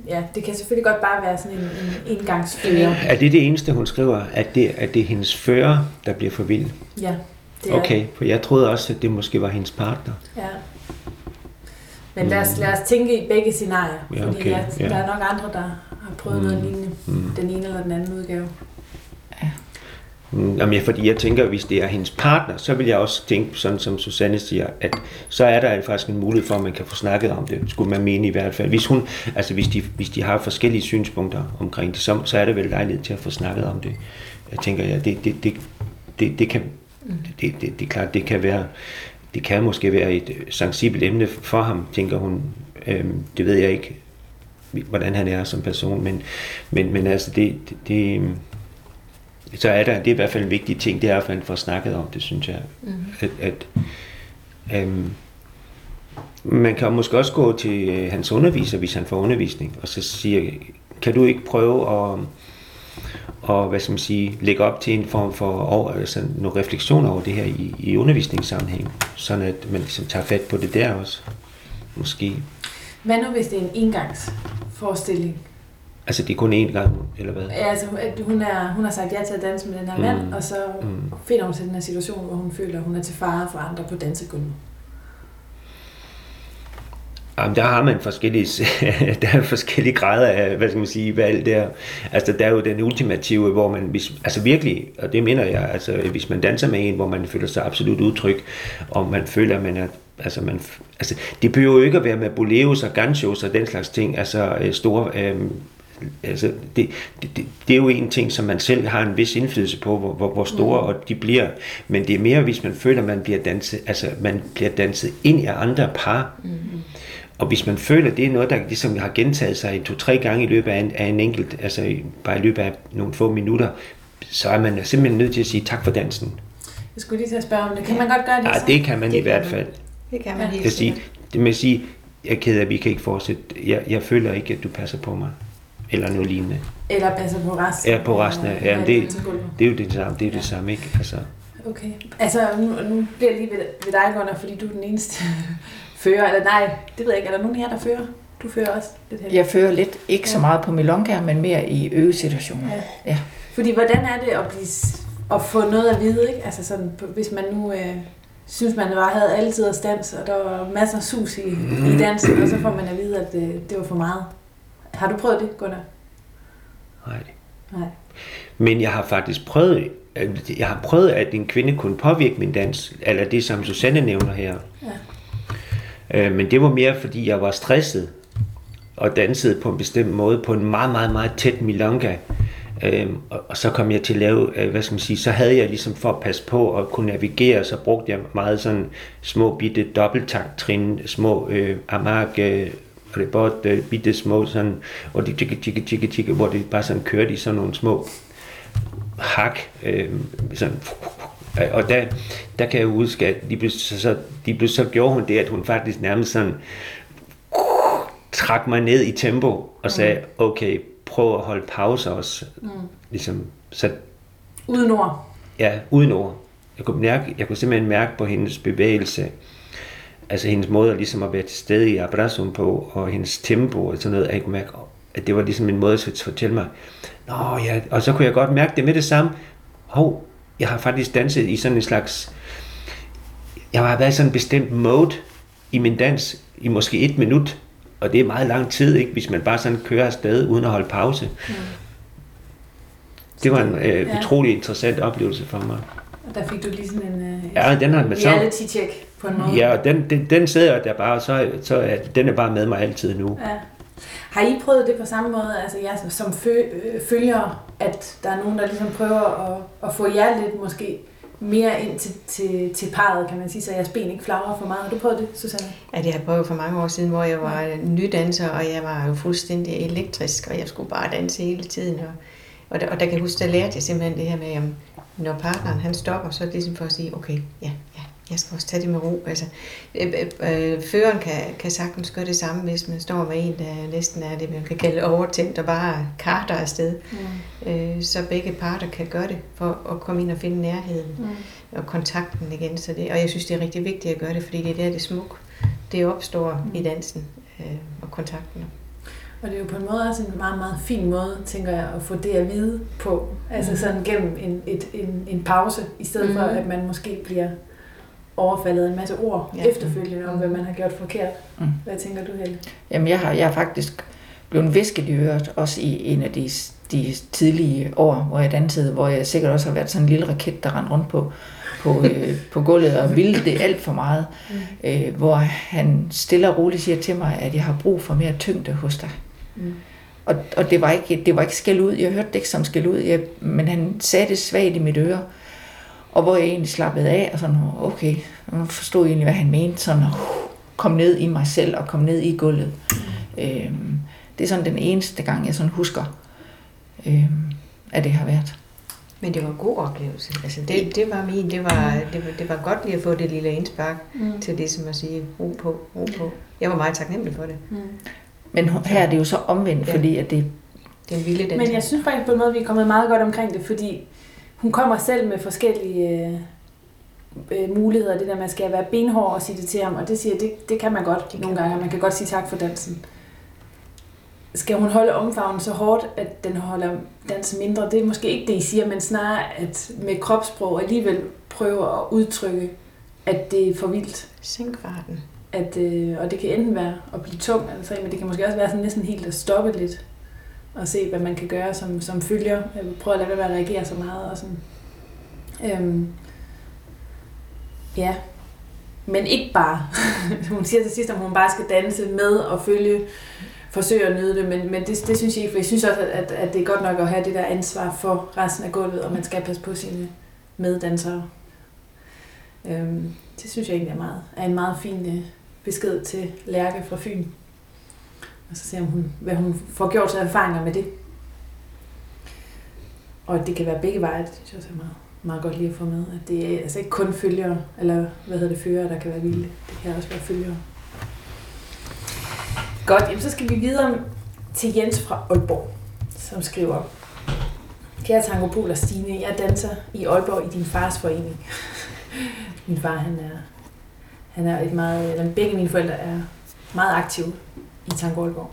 ja, det kan selvfølgelig godt bare være sådan en, en engangsfører. Er det det eneste, hun skriver? At det, at det er hendes fører, der bliver for vild? Ja, det er Okay, for jeg troede også, at det måske var hendes partner. Ja. Men lad os, lad os tænke i begge scenarier, ja, okay. fordi jeg, ja. der er nok andre, der har prøvet mm. noget lignende, mm. den ene eller den anden udgave. Mm, jamen, ja, fordi jeg tænker, at hvis det er hendes partner, så vil jeg også tænke, sådan som Susanne siger, at så er der faktisk en mulighed for, at man kan få snakket om det, skulle man mene i hvert fald. Hvis, hun, altså hvis, de, hvis de har forskellige synspunkter omkring det, så, så er det vel lejlighed til at få snakket om det. Jeg tænker, ja, det, det, det, det, det kan, det, det, det er klart, det kan være, det kan måske være et sensibelt emne for ham, tænker hun. Øhm, det ved jeg ikke, hvordan han er som person, men, men, men altså det, det, det så er der, det er i hvert fald en vigtig ting, det er, at man får snakket om det, synes jeg. Mm. At, at øhm, man kan måske også gå til øh, hans underviser, hvis han får undervisning, og så siger, kan du ikke prøve at, og, hvad skal man sige, lægge op til en form for over, altså nogle refleksioner over det her i, i undervisningssammenhæng, sådan at man ligesom tager fat på det der også, måske. Hvad nu, hvis det er en engangsforestilling? Altså det er kun én gang, eller hvad? Ja, altså at hun, er, hun har sagt ja til at danse med den her mand, mm. og så mm. finder hun sig i den her situation, hvor hun føler, at hun er til fare for andre på dansegulvet. Jamen, der har man forskellige, der er forskellige grader af, hvad skal man sige, valg der. Altså, der er jo den ultimative, hvor man, hvis, altså virkelig, og det mener jeg, altså, hvis man danser med en, hvor man føler sig absolut utryg, og man føler, at man er, altså, man, altså, det behøver jo ikke at være med boleos og ganchos og den slags ting, altså øh, store, øh, altså, det, det, det er jo en ting, som man selv har en vis indflydelse på, hvor, hvor, hvor store mm. og de bliver. Men det er mere, hvis man føler, at man bliver danset, altså, man bliver danset ind i andre par. Mm. Og hvis man føler, at det er noget, der ligesom har gentaget sig to-tre gange i løbet af en, af en enkelt, altså bare i løbet af nogle få minutter, så er man simpelthen nødt til at sige tak for dansen. Jeg skulle lige til at spørge om det. Kan man godt gøre det? Ja, det kan man det i hvert fald. Det kan man helt sige, det må jeg sige, jeg er ked af, at vi kan ikke fortsætte. Jeg, jeg føler ikke, at du passer på mig. Eller noget lignende. Eller passer på resten? Ja, på resten af, ja, det, det er jo det samme, det er jo det samme, ikke? Altså, Okay. Altså, nu, nu bliver jeg lige ved, ved dig, Gunnar, fordi du er den eneste fører. Eller nej, det ved jeg ikke. Er der nogen her, der fører? Du fører også lidt her. Jeg fører lidt, ikke så meget på milonga, men mere i øvesituationer. Ja. Ja. Fordi hvordan er det at, blive, at få noget at vide, ikke? Altså sådan, hvis man nu øh, synes, man bare havde altid at dans, og der var masser af sus i, i dansen, og så får man at vide, at øh, det var for meget. Har du prøvet det, Gunnar? nej. Nej. Men jeg har faktisk prøvet, jeg har prøvet, at en kvinde kunne påvirke min dans, eller det som Susanne nævner her. Ja. Øh, men det var mere, fordi jeg var stresset og dansede på en bestemt måde, på en meget, meget, meget tæt milonga. Øhm, og, og så kom jeg til at lave, øh, hvad skal man sige, så havde jeg ligesom for at passe på og kunne navigere, så brugte jeg meget sådan små bitte dobbelttakt-trin, små øh, amark, øh, bare øh, bitte små sådan, og de tjekke, tjekke, tjekke, tjekke, hvor det bare sådan kørte i sådan nogle små hak, øh, sådan, og der, der kan jeg huske, at de blev, så, så, de blev, så gjorde hun det, at hun faktisk nærmest sådan trak mig ned i tempo og sagde, okay, prøv at holde pause også. Mm. Ligesom, så Uden ord. ja, uden ord. Jeg kunne, mærke, jeg kunne simpelthen mærke på hendes bevægelse, altså hendes måde at, ligesom at være til stede i abrazoen på, og hendes tempo og sådan noget, jeg kunne mærke, at det var ligesom en måde at fortælle mig, Nå ja, og så kunne jeg godt mærke det med det samme. Hov, jeg har faktisk danset i sådan en slags, jeg har været i sådan en bestemt mode i min dans i måske et minut, og det er meget lang tid, ikke, hvis man bare sådan kører afsted uden at holde pause. Mm. Det var en øh, Ja. utrolig interessant oplevelse for mig. Og der fik du lige sådan en øh, Ja, den har man så... reality-check på en måde. Ja, og den, den, den sidder der bare, så, så er, den er bare med mig altid nu. Ja. Har I prøvet det på samme måde, altså jeg som- som fø, øh, følger, at der er nogen, der ligesom prøver at, at få jer lidt måske mere ind til, til, til parret, kan man sige, så jeres ben ikke flagrer for meget. Har du prøvet det, Susanne? Ja, det har jeg prøvet for mange år siden, hvor jeg var nydanser, og jeg var jo fuldstændig elektrisk, og jeg skulle bare danse hele tiden. Og, og, der, og der kan jeg huske, der lærte jeg simpelthen det her med, om når partneren han stopper, så er det ligesom for at sige, okay, ja, ja, jeg skal også tage det med ro. Altså, øh, øh, øh, føreren kan, kan sagtens gøre det samme, hvis man står med en, der næsten er det, man kan kalde overtændt, og bare karter afsted. Mm. Øh, så begge parter kan gøre det, for at komme ind og finde nærheden Mm. og kontakten igen. Så det, og jeg synes, det er rigtig vigtigt at gøre det, fordi det er der, det smuk. Det opstår mm. i dansen øh, og kontakten. Og det er jo på en måde også en meget, meget fin måde, tænker jeg, at få det at vide på. Altså Mhm. sådan gennem en, et, en, en pause, i stedet for Mhm. at man måske bliver overfaldet en masse ord Ja. efterfølgende om, hvad man har gjort forkert. Mm. Hvad tænker du, Helle? Jamen, jeg har, jeg har faktisk blevet øret, også i en af de, de tidlige år, hvor jeg dansede, hvor jeg sikkert også har været sådan en lille raket, der rendte rundt på, på, øh, på gulvet og ville det alt for meget. Mm. Øh, hvor han stille og roligt siger til mig, at jeg har brug for mere tyngde hos dig. Mm. Og, og det var ikke, det var ikke skæld ud. Jeg hørte det ikke som skæld ud, jeg, men han sagde det svagt i mit øre. Og hvor jeg egentlig slappede af, og sådan, okay, nu forstod jeg egentlig, hvad han mente, sådan at kom ned i mig selv, og kom ned i gulvet. Øhm, det er sådan den eneste gang, jeg sådan husker, øhm, at det har været. Men det var en god oplevelse. Altså det, det var min, det var, det, var, det var godt lige at få det lille indspark Mm. til det, som at sige, ro på, ro på. Jeg var meget taknemmelig for det. Mm. Men her er det jo så omvendt, Ja. fordi at det, Den vilde den. Men jeg synes faktisk på en måde, vi er kommet meget godt omkring det, fordi hun kommer selv med forskellige øh, øh, muligheder. Det der at skal være benhård og sige det til ham, og det siger det, det kan man godt kan nogle man. gange. Man kan godt sige tak for dansen. Skal hun holde omfavnen så hårdt, at den holder dansen mindre? Det er måske ikke det, I siger, men snarere at med kropssprog alligevel prøve at udtrykke, at det er for vildt. Sænk farten. At, øh, og det kan enten være at blive tung, altså, men det kan måske også være sådan næsten helt at stoppe lidt og se, hvad man kan gøre som, som følger. Øh, jeg at lade være med at reagere så meget. Og sådan. Øhm, ja, men ikke bare. hun siger til sidst, at hun bare skal danse med og følge, forsøge at nyde det, men, men det, det synes jeg ikke, for jeg synes også, at, at det er godt nok at have det der ansvar for resten af gulvet, og man skal passe på sine meddansere. Øhm, det synes jeg egentlig er, meget, er en meget fin øh, besked til Lærke fra Fyn. Og så ser hun, hvad hun får gjort sig erfaringer med det. Og det kan være begge veje, det synes jeg også er meget, meget godt lige at få med. At det er altså ikke kun følgere, eller hvad hedder det, fører, der kan være vilde. Det kan også være følgere. Godt, jamen, så skal vi videre til Jens fra Aalborg, som skriver, Kære Tango og Stine, jeg danser i Aalborg i din fars forening. Min far, han er, han er et meget, eller begge mine forældre er meget aktive i Tango Aalborg.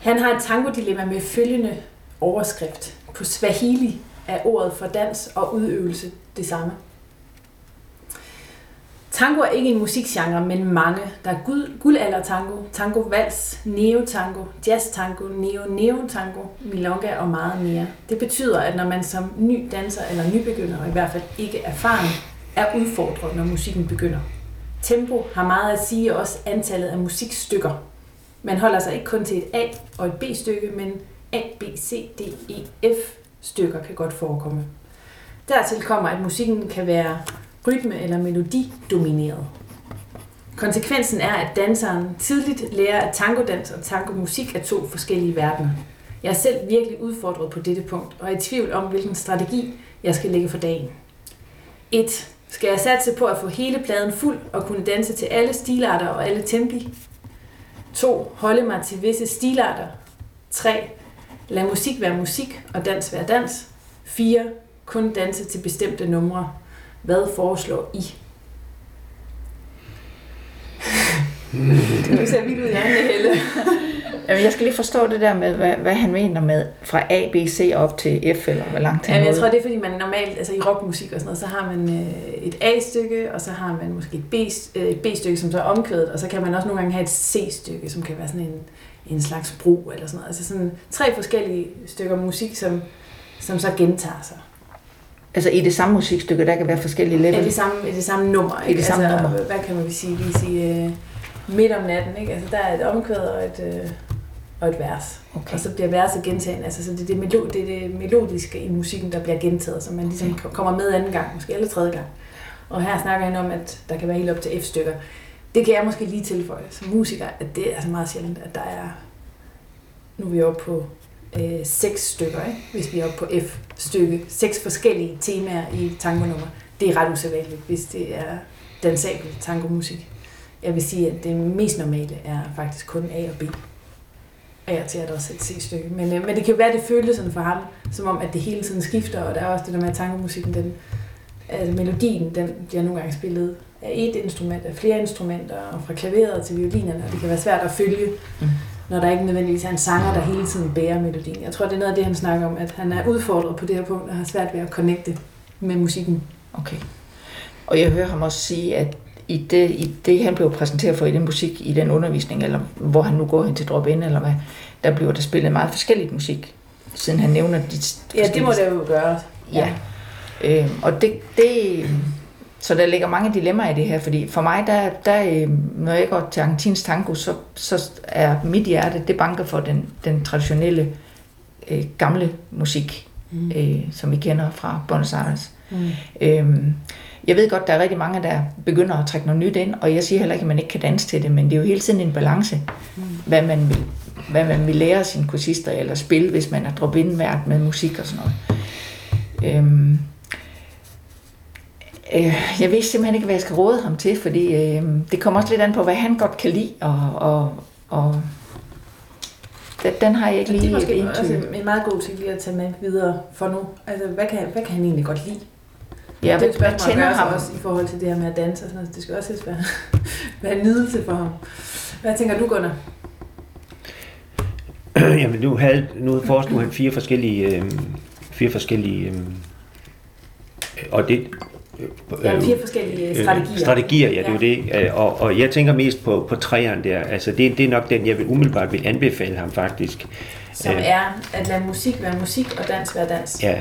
Han har et tangodilemma med følgende overskrift. På Swahili er ordet for dans og udøvelse det samme. Tango er ikke en musikgenre, men mange. Der er guld, guldalder tango, tango vals, neo tango, jazz tango, neo neo tango, milonga og meget mere. Det betyder, at når man som ny danser eller nybegynder, og i hvert fald ikke erfaren, er udfordret, når musikken begynder. Tempo har meget at sige, også antallet af musikstykker. Man holder sig ikke kun til et A og et B-stykke, men A, B, C, D, E, F stykker kan godt forekomme. Dertil kommer, at musikken kan være rytme- eller melodi-domineret. Konsekvensen er, at danseren tidligt lærer, at tangodans og tangomusik er to forskellige verdener. Jeg er selv virkelig udfordret på dette punkt, og er i tvivl om, hvilken strategi jeg skal lægge for dagen. 1. Skal jeg satse på at få hele pladen fuld og kunne danse til alle stilarter og alle tempi? 2. Holde mig til visse stilarter. 3. Lad musik være musik og dans være dans. 4. Kun danse til bestemte numre. Hvad foreslår I? du ser vildt ud i Helle. Jamen, jeg skal lige forstå det der med, hvad, hvad han mener med fra A, B, C op til F, eller hvor langt han Jamen, jeg tror, det er fordi, man normalt, altså i rockmusik og sådan noget, så har man øh, et A-stykke, og så har man måske et, B, øh, et B-stykke, som så er omkvædet, og så kan man også nogle gange have et C-stykke, som kan være sådan en, en slags bro eller sådan noget. Altså sådan tre forskellige stykker musik, som, som så gentager sig. Altså i det samme musikstykke, der kan være forskellige level? I det samme, i det samme nummer. Ikke? I det samme altså, nummer. Hvad kan man sige? Vi sige øh, midt om natten, ikke? Altså der er et omkvæd og et, øh, og et vers. Okay. Og så bliver verset gentaget. Altså, så det er det, melo, det er det melodiske i musikken, der bliver gentaget, så man ligesom kommer med anden gang, måske eller tredje gang. Og her snakker han om, at der kan være helt op til F-stykker. Det kan jeg måske lige tilføje som musiker, at det er altså meget sjældent, at der er... Nu er vi oppe på øh, seks stykker, ikke? hvis vi er oppe på F-stykke. Seks forskellige temaer i tangonummer. Det er ret usædvanligt, hvis det er dansabel tangomusik. Jeg vil sige, at det mest normale er faktisk kun A og B. Og jeg til at også et C-stykke. Men, øh, men det kan jo være, at det føles sådan for ham, som om, at det hele tiden skifter, og der er også det der med, at tangomusikken, den, altså melodien, den bliver nogle gange spillet af et instrument, af flere instrumenter, og fra klaveret til violinerne, og det kan være svært at følge, mm. når der ikke nødvendigvis er en sanger, der hele tiden bærer melodien. Jeg tror, det er noget af det, han snakker om, at han er udfordret på det her punkt, og har svært ved at connecte med musikken. Okay. Og jeg hører ham også sige, at i det, i det, han blev præsenteret for i den musik, i den undervisning, eller hvor han nu går hen til drop ind, eller hvad, der bliver der spillet meget forskelligt musik, siden han nævner de Ja, det må det jo gøre. Ja. ja. Øh, og det, det, så der ligger mange dilemmaer i det her, fordi for mig, der, der når jeg går til Argentins tango, så, så er mit hjerte, det banker for den, den traditionelle øh, gamle musik, mm. øh, som vi kender fra Buenos Aires. Mm. Øhm, jeg ved godt, der er rigtig mange, der begynder at trække noget nyt ind, og jeg siger heller ikke, at man ikke kan danse til det, men det er jo hele tiden en balance, mm. hvad, man vil, hvad man vil lære sine kursister eller spille, hvis man er drop ind med musik og sådan noget. Øhm, øh, jeg ved simpelthen ikke, hvad jeg skal råde ham til, fordi øh, det kommer også lidt an på, hvad han godt kan lide, og, og, og den, den har jeg ikke lige Det er måske også en meget god ting lige at tage med videre for nu. Altså, hvad kan, hvad kan han egentlig godt lide? Ja, det er hvad ham også i forhold til det her med at danse og sådan noget. Det skal også være, være en nydelse for ham. Hvad tænker du, Gunnar? Jamen, nu, havde, nu foreslog han fire forskellige, øh, fire forskellige øh, og det, Ja, fire forskellige strategier. Strategier, ja, det er jo det. Og, og jeg tænker mest på, på træerne der. Altså, det, det er nok den, jeg vil umiddelbart vil anbefale ham faktisk. Som er at lade musik være musik og dans være dans. Ja,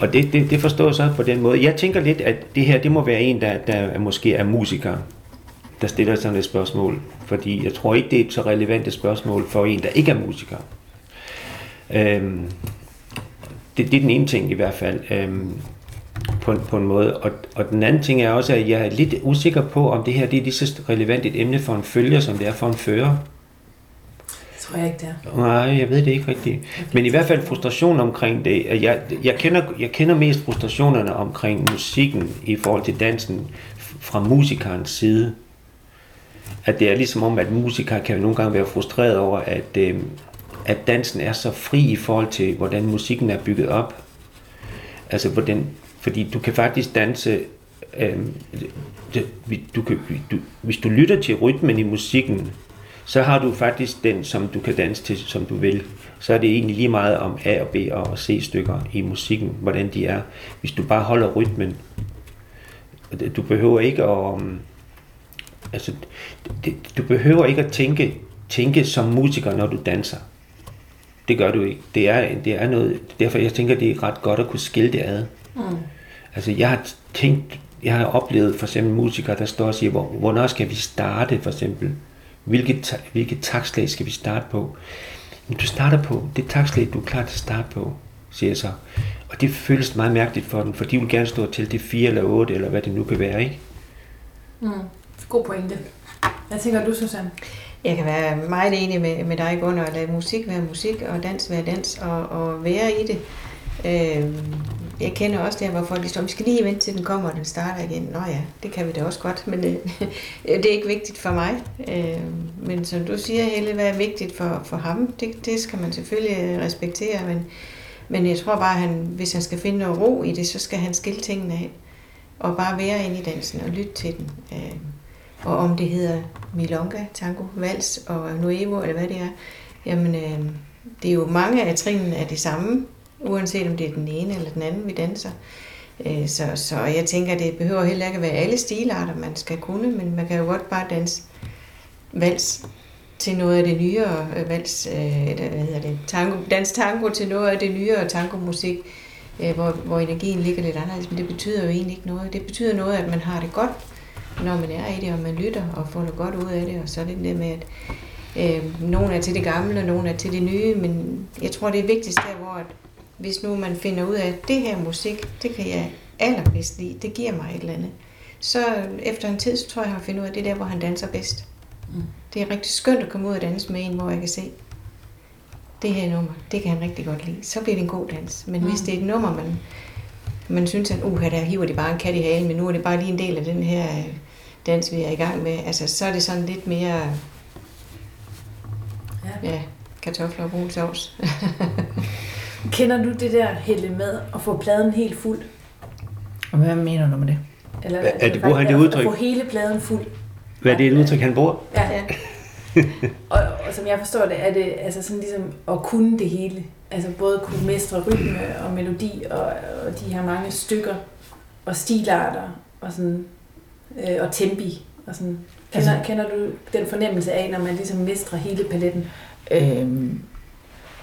og det, det, det forstår jeg så på den måde. Jeg tænker lidt, at det her, det må være en, der, der måske er musiker, der stiller sådan et spørgsmål. Fordi jeg tror ikke, det er et så relevant et spørgsmål for en, der ikke er musiker. Øhm, det, det er den ene ting i hvert fald. Øhm, på, en, på en måde. Og, og den anden ting er også, at jeg er lidt usikker på, om det her det er lige så relevant et emne for en følger, som det er for en fører. Tror jeg ikke, det er. Nej, jeg ved det ikke rigtigt. Men i hvert fald frustration omkring det. Jeg, jeg, kender, jeg kender mest frustrationerne omkring musikken i forhold til dansen fra musikernes side. at det er ligesom om, at musikere kan nogle gange være frustreret over, at, øh, at dansen er så fri i forhold til, hvordan musikken er bygget op. Altså, hvordan, fordi du kan faktisk danse, øh, det, du kan, du, hvis du lytter til rytmen i musikken, så har du faktisk den, som du kan danse til, som du vil. Så er det egentlig lige meget om A og B og C stykker i musikken, hvordan de er. Hvis du bare holder rytmen, du behøver ikke at... Um, altså, du behøver ikke at tænke, tænke som musiker, når du danser. Det gør du ikke. Det er, det er noget, derfor jeg tænker, det er ret godt at kunne skille det ad. Mm. Altså jeg har tænkt, jeg har oplevet for eksempel musikere, der står og siger, hvor, hvornår skal vi starte for eksempel? Hvilket, hvilket takslag skal vi starte på? Men du starter på det takslag, du er klar til at starte på, siger jeg så. Og det føles meget mærkeligt for dem, for de vil gerne stå til det 4 eller 8, eller hvad det nu kan være, ikke? Mm. God pointe. Hvad tænker du, Susanne? Jeg kan være meget enig med, med dig, Gunnar, at lade musik være musik, og dans være dans, og, og være i det. Øh, jeg kender også der, hvor folk de står, vi skal lige vente til den kommer, og den starter igen. Nå ja, det kan vi da også godt, men øh, det er ikke vigtigt for mig. Øh, men som du siger, Helle, hvad er vigtigt for, for ham, det, det skal man selvfølgelig øh, respektere, men, men jeg tror bare, at han, hvis han skal finde noget ro i det, så skal han skille tingene af, og bare være inde i dansen og lytte til den. Øh, og om det hedder milonga, tango, vals og nuevo, eller hvad det er, jamen øh, det er jo mange af trinene er de samme, uanset om det er den ene eller den anden, vi danser. Øh, så, så jeg tænker, det behøver heller ikke at være alle stilarter, man skal kunne, men man kan jo godt bare danse vals til noget af det nyere øh, vals, øh, eller hvad hedder det, tango, dans tango til noget af det nyere tangomusik, hvor, hvor energien ligger lidt anderledes, men det betyder jo egentlig ikke noget. Det betyder noget, at man har det godt, når man er i det, og man lytter og får noget godt ud af det, og så er det det med, at øh, nogen er til det gamle, og nogen er til det nye, men jeg tror, det er vigtigst der, hvor at, hvis nu man finder ud af, at det her musik, det kan jeg allerbedst lide, det giver mig et eller andet, så efter en tid, så tror jeg, jeg har fundet ud af, at det er der, hvor han danser bedst. Mm. Det er rigtig skønt at komme ud og danse med en, hvor jeg kan se, det her nummer, det kan han rigtig godt lide. Så bliver det en god dans. Men mm. hvis det er et nummer, man, man synes, at uh, der hiver de bare en kat i halen, men nu er det bare lige en del af den her dans, vi er i gang med, altså, så er det sådan lidt mere ja, ja kartofler og brun sovs. Kender du det der hælde med at få pladen helt fuld? Og hvad mener du med det? Eller, er, er det, bruger han det udtryk? At få hele pladen fuld. Hvad er det et udtryk, han bruger? Ja. ja. og, og, som jeg forstår det, er det altså sådan ligesom at kunne det hele. Altså både kunne mestre rytme og melodi og, og de her mange stykker og stilarter og sådan øh, og tempi og sådan. Kender, altså, kender du den fornemmelse af, når man ligesom mestrer hele paletten? Øhm,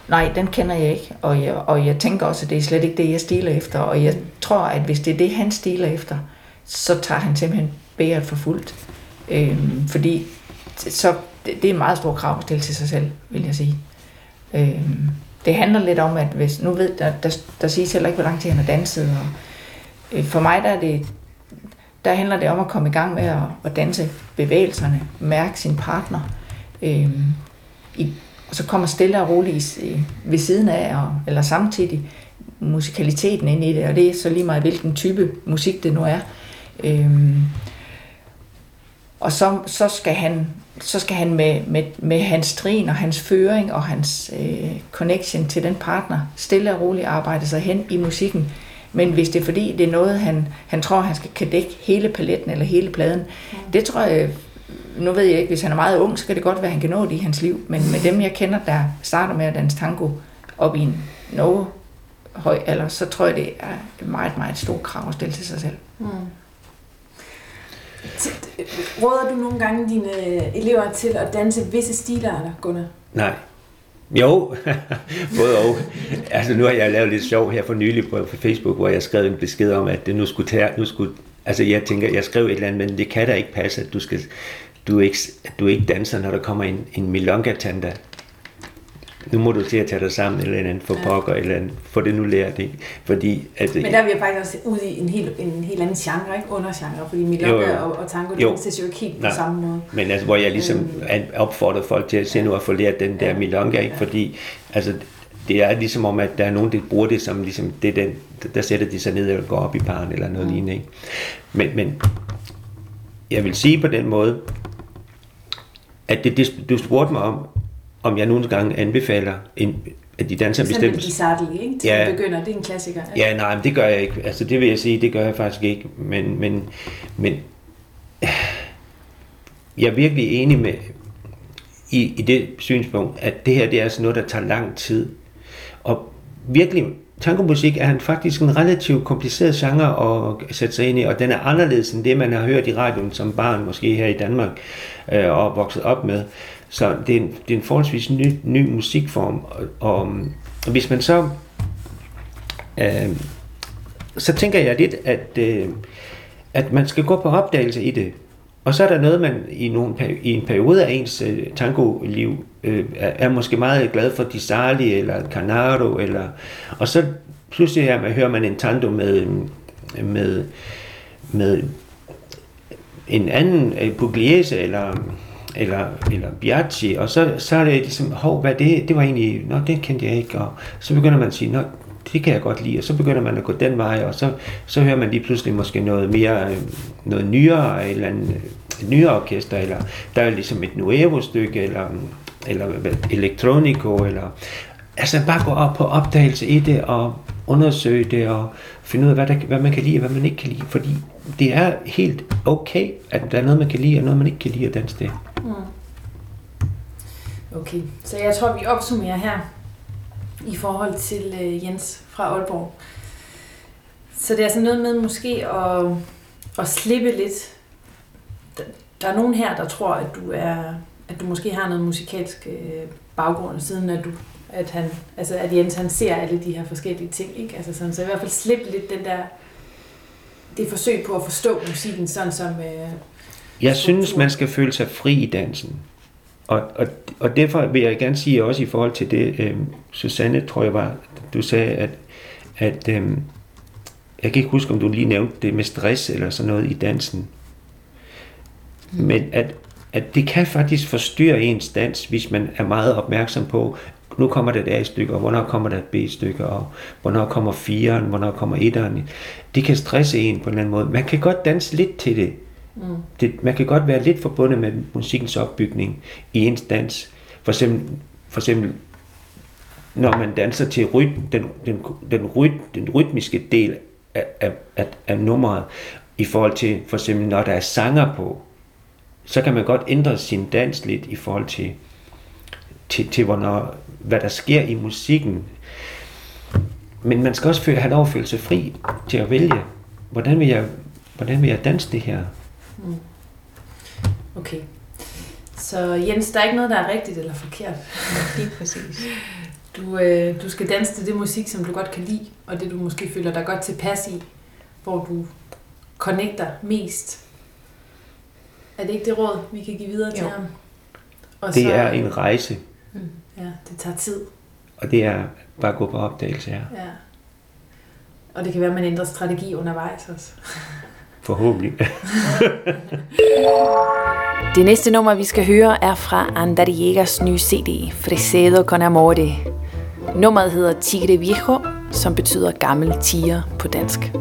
nej, den kender jeg ikke, og jeg, og jeg tænker også, at det er slet ikke det, jeg stiler efter, og jeg tror, at hvis det er det, han stiler efter, så tager han simpelthen bæret for fuldt. Øhm, fordi så, det, det er en meget stor krav at stille til sig selv, vil jeg sige. Øhm, det handler lidt om, at hvis, nu ved der, der, der siges heller ikke, hvor lang tid han har danset, og øh, for mig der er det der handler det om at komme i gang med at, at danse bevægelserne, mærke sin partner, øhm, i, og så kommer stille og roligt ved siden af, og, eller samtidig musikaliteten ind i det, og det er så lige meget, hvilken type musik det nu er. Øh, og så, så skal han, så skal han med, med, med hans trin og hans føring og hans øh, connection til den partner stille og roligt arbejde sig hen i musikken, men hvis det er fordi, det er noget, han, han tror, han skal kan dække hele paletten eller hele pladen, det tror jeg, nu ved jeg ikke, hvis han er meget ung, så kan det godt være, at han kan nå det i hans liv. Men med dem, jeg kender, der starter med at danse tango op i en noget høj alder, så tror jeg, det er et meget, meget stort krav at stille til sig selv. Mm. Råder du nogle gange dine elever til at danse visse stilarter, Gunnar? Nej, jo, både og. Altså nu har jeg lavet lidt sjov her for nylig på Facebook, hvor jeg skrev en besked om, at det nu skulle tage, nu skulle, altså jeg tænker, jeg skrev et eller andet, men det kan da ikke passe, at du skal, du ikke, du ikke danser, når der kommer en, en milonga-tanda nu må du til at tage dig sammen, eller en anden, for ja. pokker, eller andet, for det nu lært, ikke? Fordi, at, Men der er vi faktisk også ude i en helt, en helt anden genre, ikke? Undergenre, fordi milonga og, og tango, det er jo ikke helt på samme måde. Men altså, hvor jeg ligesom øhm. opfordrer folk til at se nu at få lært den der ja. milonga, ikke? Fordi, altså, det er ligesom om, at der er nogen, der bruger det som ligesom, det den, der sætter de sig ned og går op i baren, eller noget mm. lignende, ikke? Men, men jeg vil sige på den måde, at det, det, du spurgte mig om, om jeg nogle gange anbefaler en, at de danser bestemt. Eksempel Bizarrely, ikke? Til Ja. ja. begynder, det er en klassiker. Ja, nej, men det gør jeg ikke. Altså, det vil jeg sige, det gør jeg faktisk ikke. Men, men, men jeg er virkelig enig med i, i det synspunkt, at det her det er sådan noget, der tager lang tid. Og virkelig, tangomusik er en faktisk en relativt kompliceret genre at sætte sig ind i, og den er anderledes end det, man har hørt i radioen som barn, måske her i Danmark, øh, og vokset op med. Så det er en, det er en forholdsvis ny, ny musikform, og, og, og hvis man så øh, så tænker jeg lidt, at, øh, at man skal gå på opdagelse i det. Og så er der noget, man i, nogle, i en periode af ens øh, tango-liv øh, er, er måske meget glad for Di Sarli eller Canaro, eller, og så pludselig her, hører man en tando med, med, med en anden øh, Pugliese eller, eller, eller Biaggi, og så, så er det ligesom, hov, hvad det, det var egentlig, nå, det kendte jeg ikke, og så begynder man at sige, nå, det kan jeg godt lide, og så begynder man at gå den vej, og så, så hører man lige pludselig måske noget mere, øh, noget nyere, eller en, et nyere orkester, eller der er ligesom et nuevo-stykke, eller, eller elektronico, eller altså bare gå op på opdagelse i det, og undersøge det, og finde ud af, hvad, der, hvad man kan lide, og hvad man ikke kan lide, fordi det er helt okay, at der er noget, man kan lide, og noget, man ikke kan lide at danse det. Mm. Okay, så jeg tror, vi opsummerer her i forhold til øh, Jens fra Aalborg. Så det er altså noget med måske at, at slippe lidt. Der, er nogen her, der tror, at du er at du måske har noget musikalsk øh, baggrund, siden at du at han, altså at Jens han ser alle de her forskellige ting, ikke? Altså sådan, så i hvert fald slippe lidt den der, det forsøg på at forstå musikken, sådan som, øh, Jeg synes, man skal føle sig fri i dansen. Og, og, og derfor vil jeg gerne sige også i forhold til det, øh, Susanne, tror jeg var, du sagde, at, at øh, jeg kan ikke huske, om du lige nævnte det med stress eller sådan noget i dansen. Men at, at det kan faktisk forstyrre ens dans, hvis man er meget opmærksom på, nu kommer der et A-stykke, og hvornår kommer der et B-stykke, og hvornår kommer fireren, hvornår kommer etteren. Det kan stresse en på en eller anden måde. Man kan godt danse lidt til det, mm, det, man kan godt være lidt forbundet med musikkens opbygning i en dans. For eksempel, for eksempel når man danser til ryt, den, den, den, ryt, den rytmiske del af, af, af, af nummeret, i forhold til for eksempel når der er sanger på, så kan man godt ændre sin dans lidt i forhold til, til, til hvornår, hvad der sker i musikken. Men man skal også føle, have lov at føle sig fri til at vælge, hvordan vil jeg, hvordan vil jeg danse det her? Mm. Okay. Så Jens, der er ikke noget, der er rigtigt eller forkert. Lige præcis. Du, øh, du skal danse til det musik, som du godt kan lide, og det du måske føler dig godt tilpas i, hvor du connecter mest. Er det ikke det råd, vi kan give videre til Jo. ham? Og Det er en rejse, Ja, det tager tid. og det er bare at gå på opdagelse her. Ja. Og det kan være, at man ændrer strategi undervejs også. Forhåbentlig. Det næste nummer, vi skal høre, er fra Andariegas nye CD, Fresedo con Amore. Nummeret hedder Tigre Viejo, som betyder gammel tiger på dansk.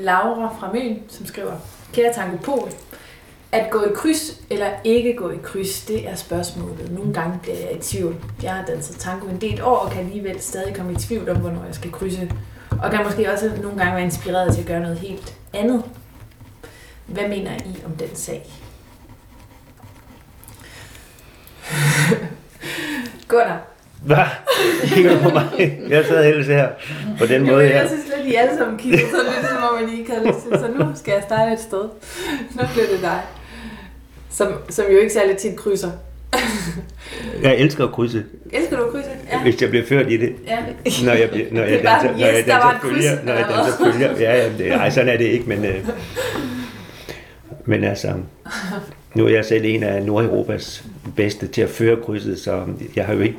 Laura fra Møn, som skriver, Kære Tango Pol, at gå i kryds eller ikke gå i kryds, det er spørgsmålet. Nogle gange bliver jeg i tvivl. Jeg har danset tango en del år og kan alligevel stadig komme i tvivl om, hvornår jeg skal krydse. Og kan måske også nogle gange være inspireret til at gøre noget helt andet. Hvad mener I om den sag? Gunnar. Hvad? Kigger du på mig? Jeg sad ellers her på den måde Jamen, her. jeg synes lidt, I alle sammen kigger sådan lidt, som om man ikke havde lyst til. Så nu skal jeg starte et sted. Nu bliver det dig. Som, som jo ikke særlig tit krydser. Jeg elsker at krydse, Elsker du at krydse? Ja. hvis jeg bliver ført i det. ja. Når jeg, bliver- når jeg er danser, sådan, når jeg yes, danser følger, når jeg danser følger. Ja, ja, det, ej, sådan er det ikke, men, øh, men altså, nu er jeg selv en af Nordeuropas bedste til at føre krydset, så jeg har jo ikke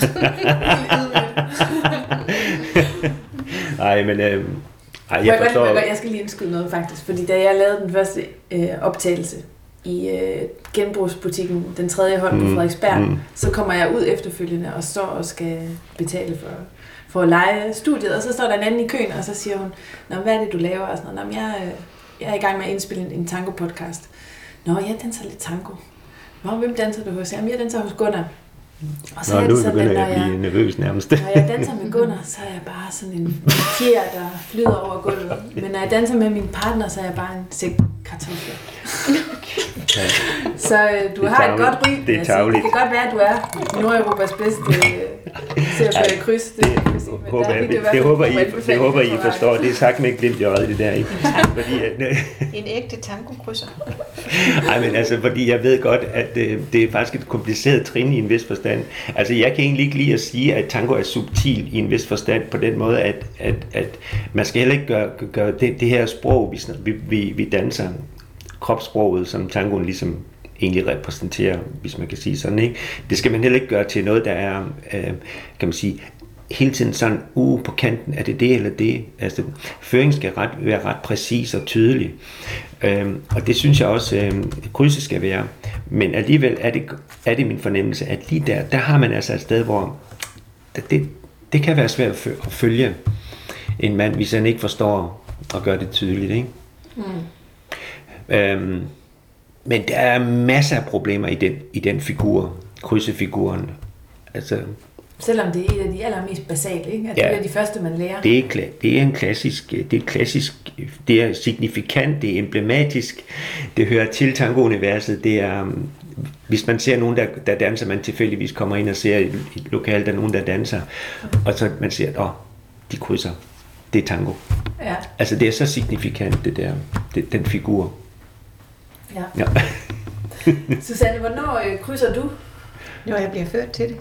Nej, men øh, ej, Jeg, forstår... jeg, jeg skal lige indskyde noget faktisk, fordi da jeg lavede den første øh, optagelse i øh, genbrugsbutikken Den tredje hånd på Mm, Frederiksberg, mm. så kommer jeg ud efterfølgende og står og skal betale for, for at lege studiet, og så står der en anden i køen, og så siger hun, Nå, hvad er det, du laver? Og sådan noget, "Nå, jeg, øh, jeg er i gang med at indspille en, en tango-podcast. Nå, jeg danser lidt tango. Nå, hvem danser du hos? Jamen, jeg danser hos Gunnar. Og så Nå, er nu sådan, begynder at jeg at jeg, blive nervøs nærmest. når jeg danser med Gunnar, så er jeg bare sådan en fjer, der flyder over gulvet. Men når jeg danser med min partner, så er jeg bare en sæk kartofler. Ja. Så øh, du Det har et tarveligt. godt ry. Det er altså. tarveligt. Det kan godt være, at du er Nordeuropas bedste øh, til at føre kryds. Det, Det, jeg men håber, jeg, det, det, fald håber I, det håber I forstår. Det er sagt med et glimt i øjet, det der. Ikke? Fordi, at, En ægte tango-krydser. Nej, men altså, fordi jeg ved godt, at øh, det er faktisk et kompliceret trin i en vis forstand. Altså, jeg kan egentlig ikke lide at sige, at tango er subtil i en vis forstand, på den måde, at, at, at man skal heller ikke gøre, gøre det, det her sprog, vi, vi, vi danser, kropssproget, som tangoen ligesom egentlig repræsenterer, hvis man kan sige sådan, ikke? Det skal man heller ikke gøre til noget, der er, øh, kan man sige, hele tiden sådan uge på kanten, er det det eller det? Altså, føringen skal ret, være ret præcis og tydelig. Øhm, og det synes jeg også, øhm, krydset skal være. Men alligevel er det, er det min fornemmelse, at lige der, der har man altså et sted, hvor det, det, kan være svært at at følge en mand, hvis han ikke forstår at gøre det tydeligt. Ikke? Mm. Øhm, men der er masser af problemer i den, i den figur, krydsefiguren. Altså, Selvom det er et af de allermest basale, ikke? At Ja. det er de første, man lærer. Det er, det er en klassisk, det er klassisk, det er signifikant, det er emblematisk, det hører til tango-universet, det er, um, hvis man ser nogen, der, der danser, man tilfældigvis kommer ind og ser i et lokal, der er nogen, der danser, og så man ser, åh, de krydser, det er tango. Ja, Altså det er så signifikant, det der, det, den figur. Ja. Ja. Susanne, hvornår øh, krydser du? Når jeg bliver ført til det.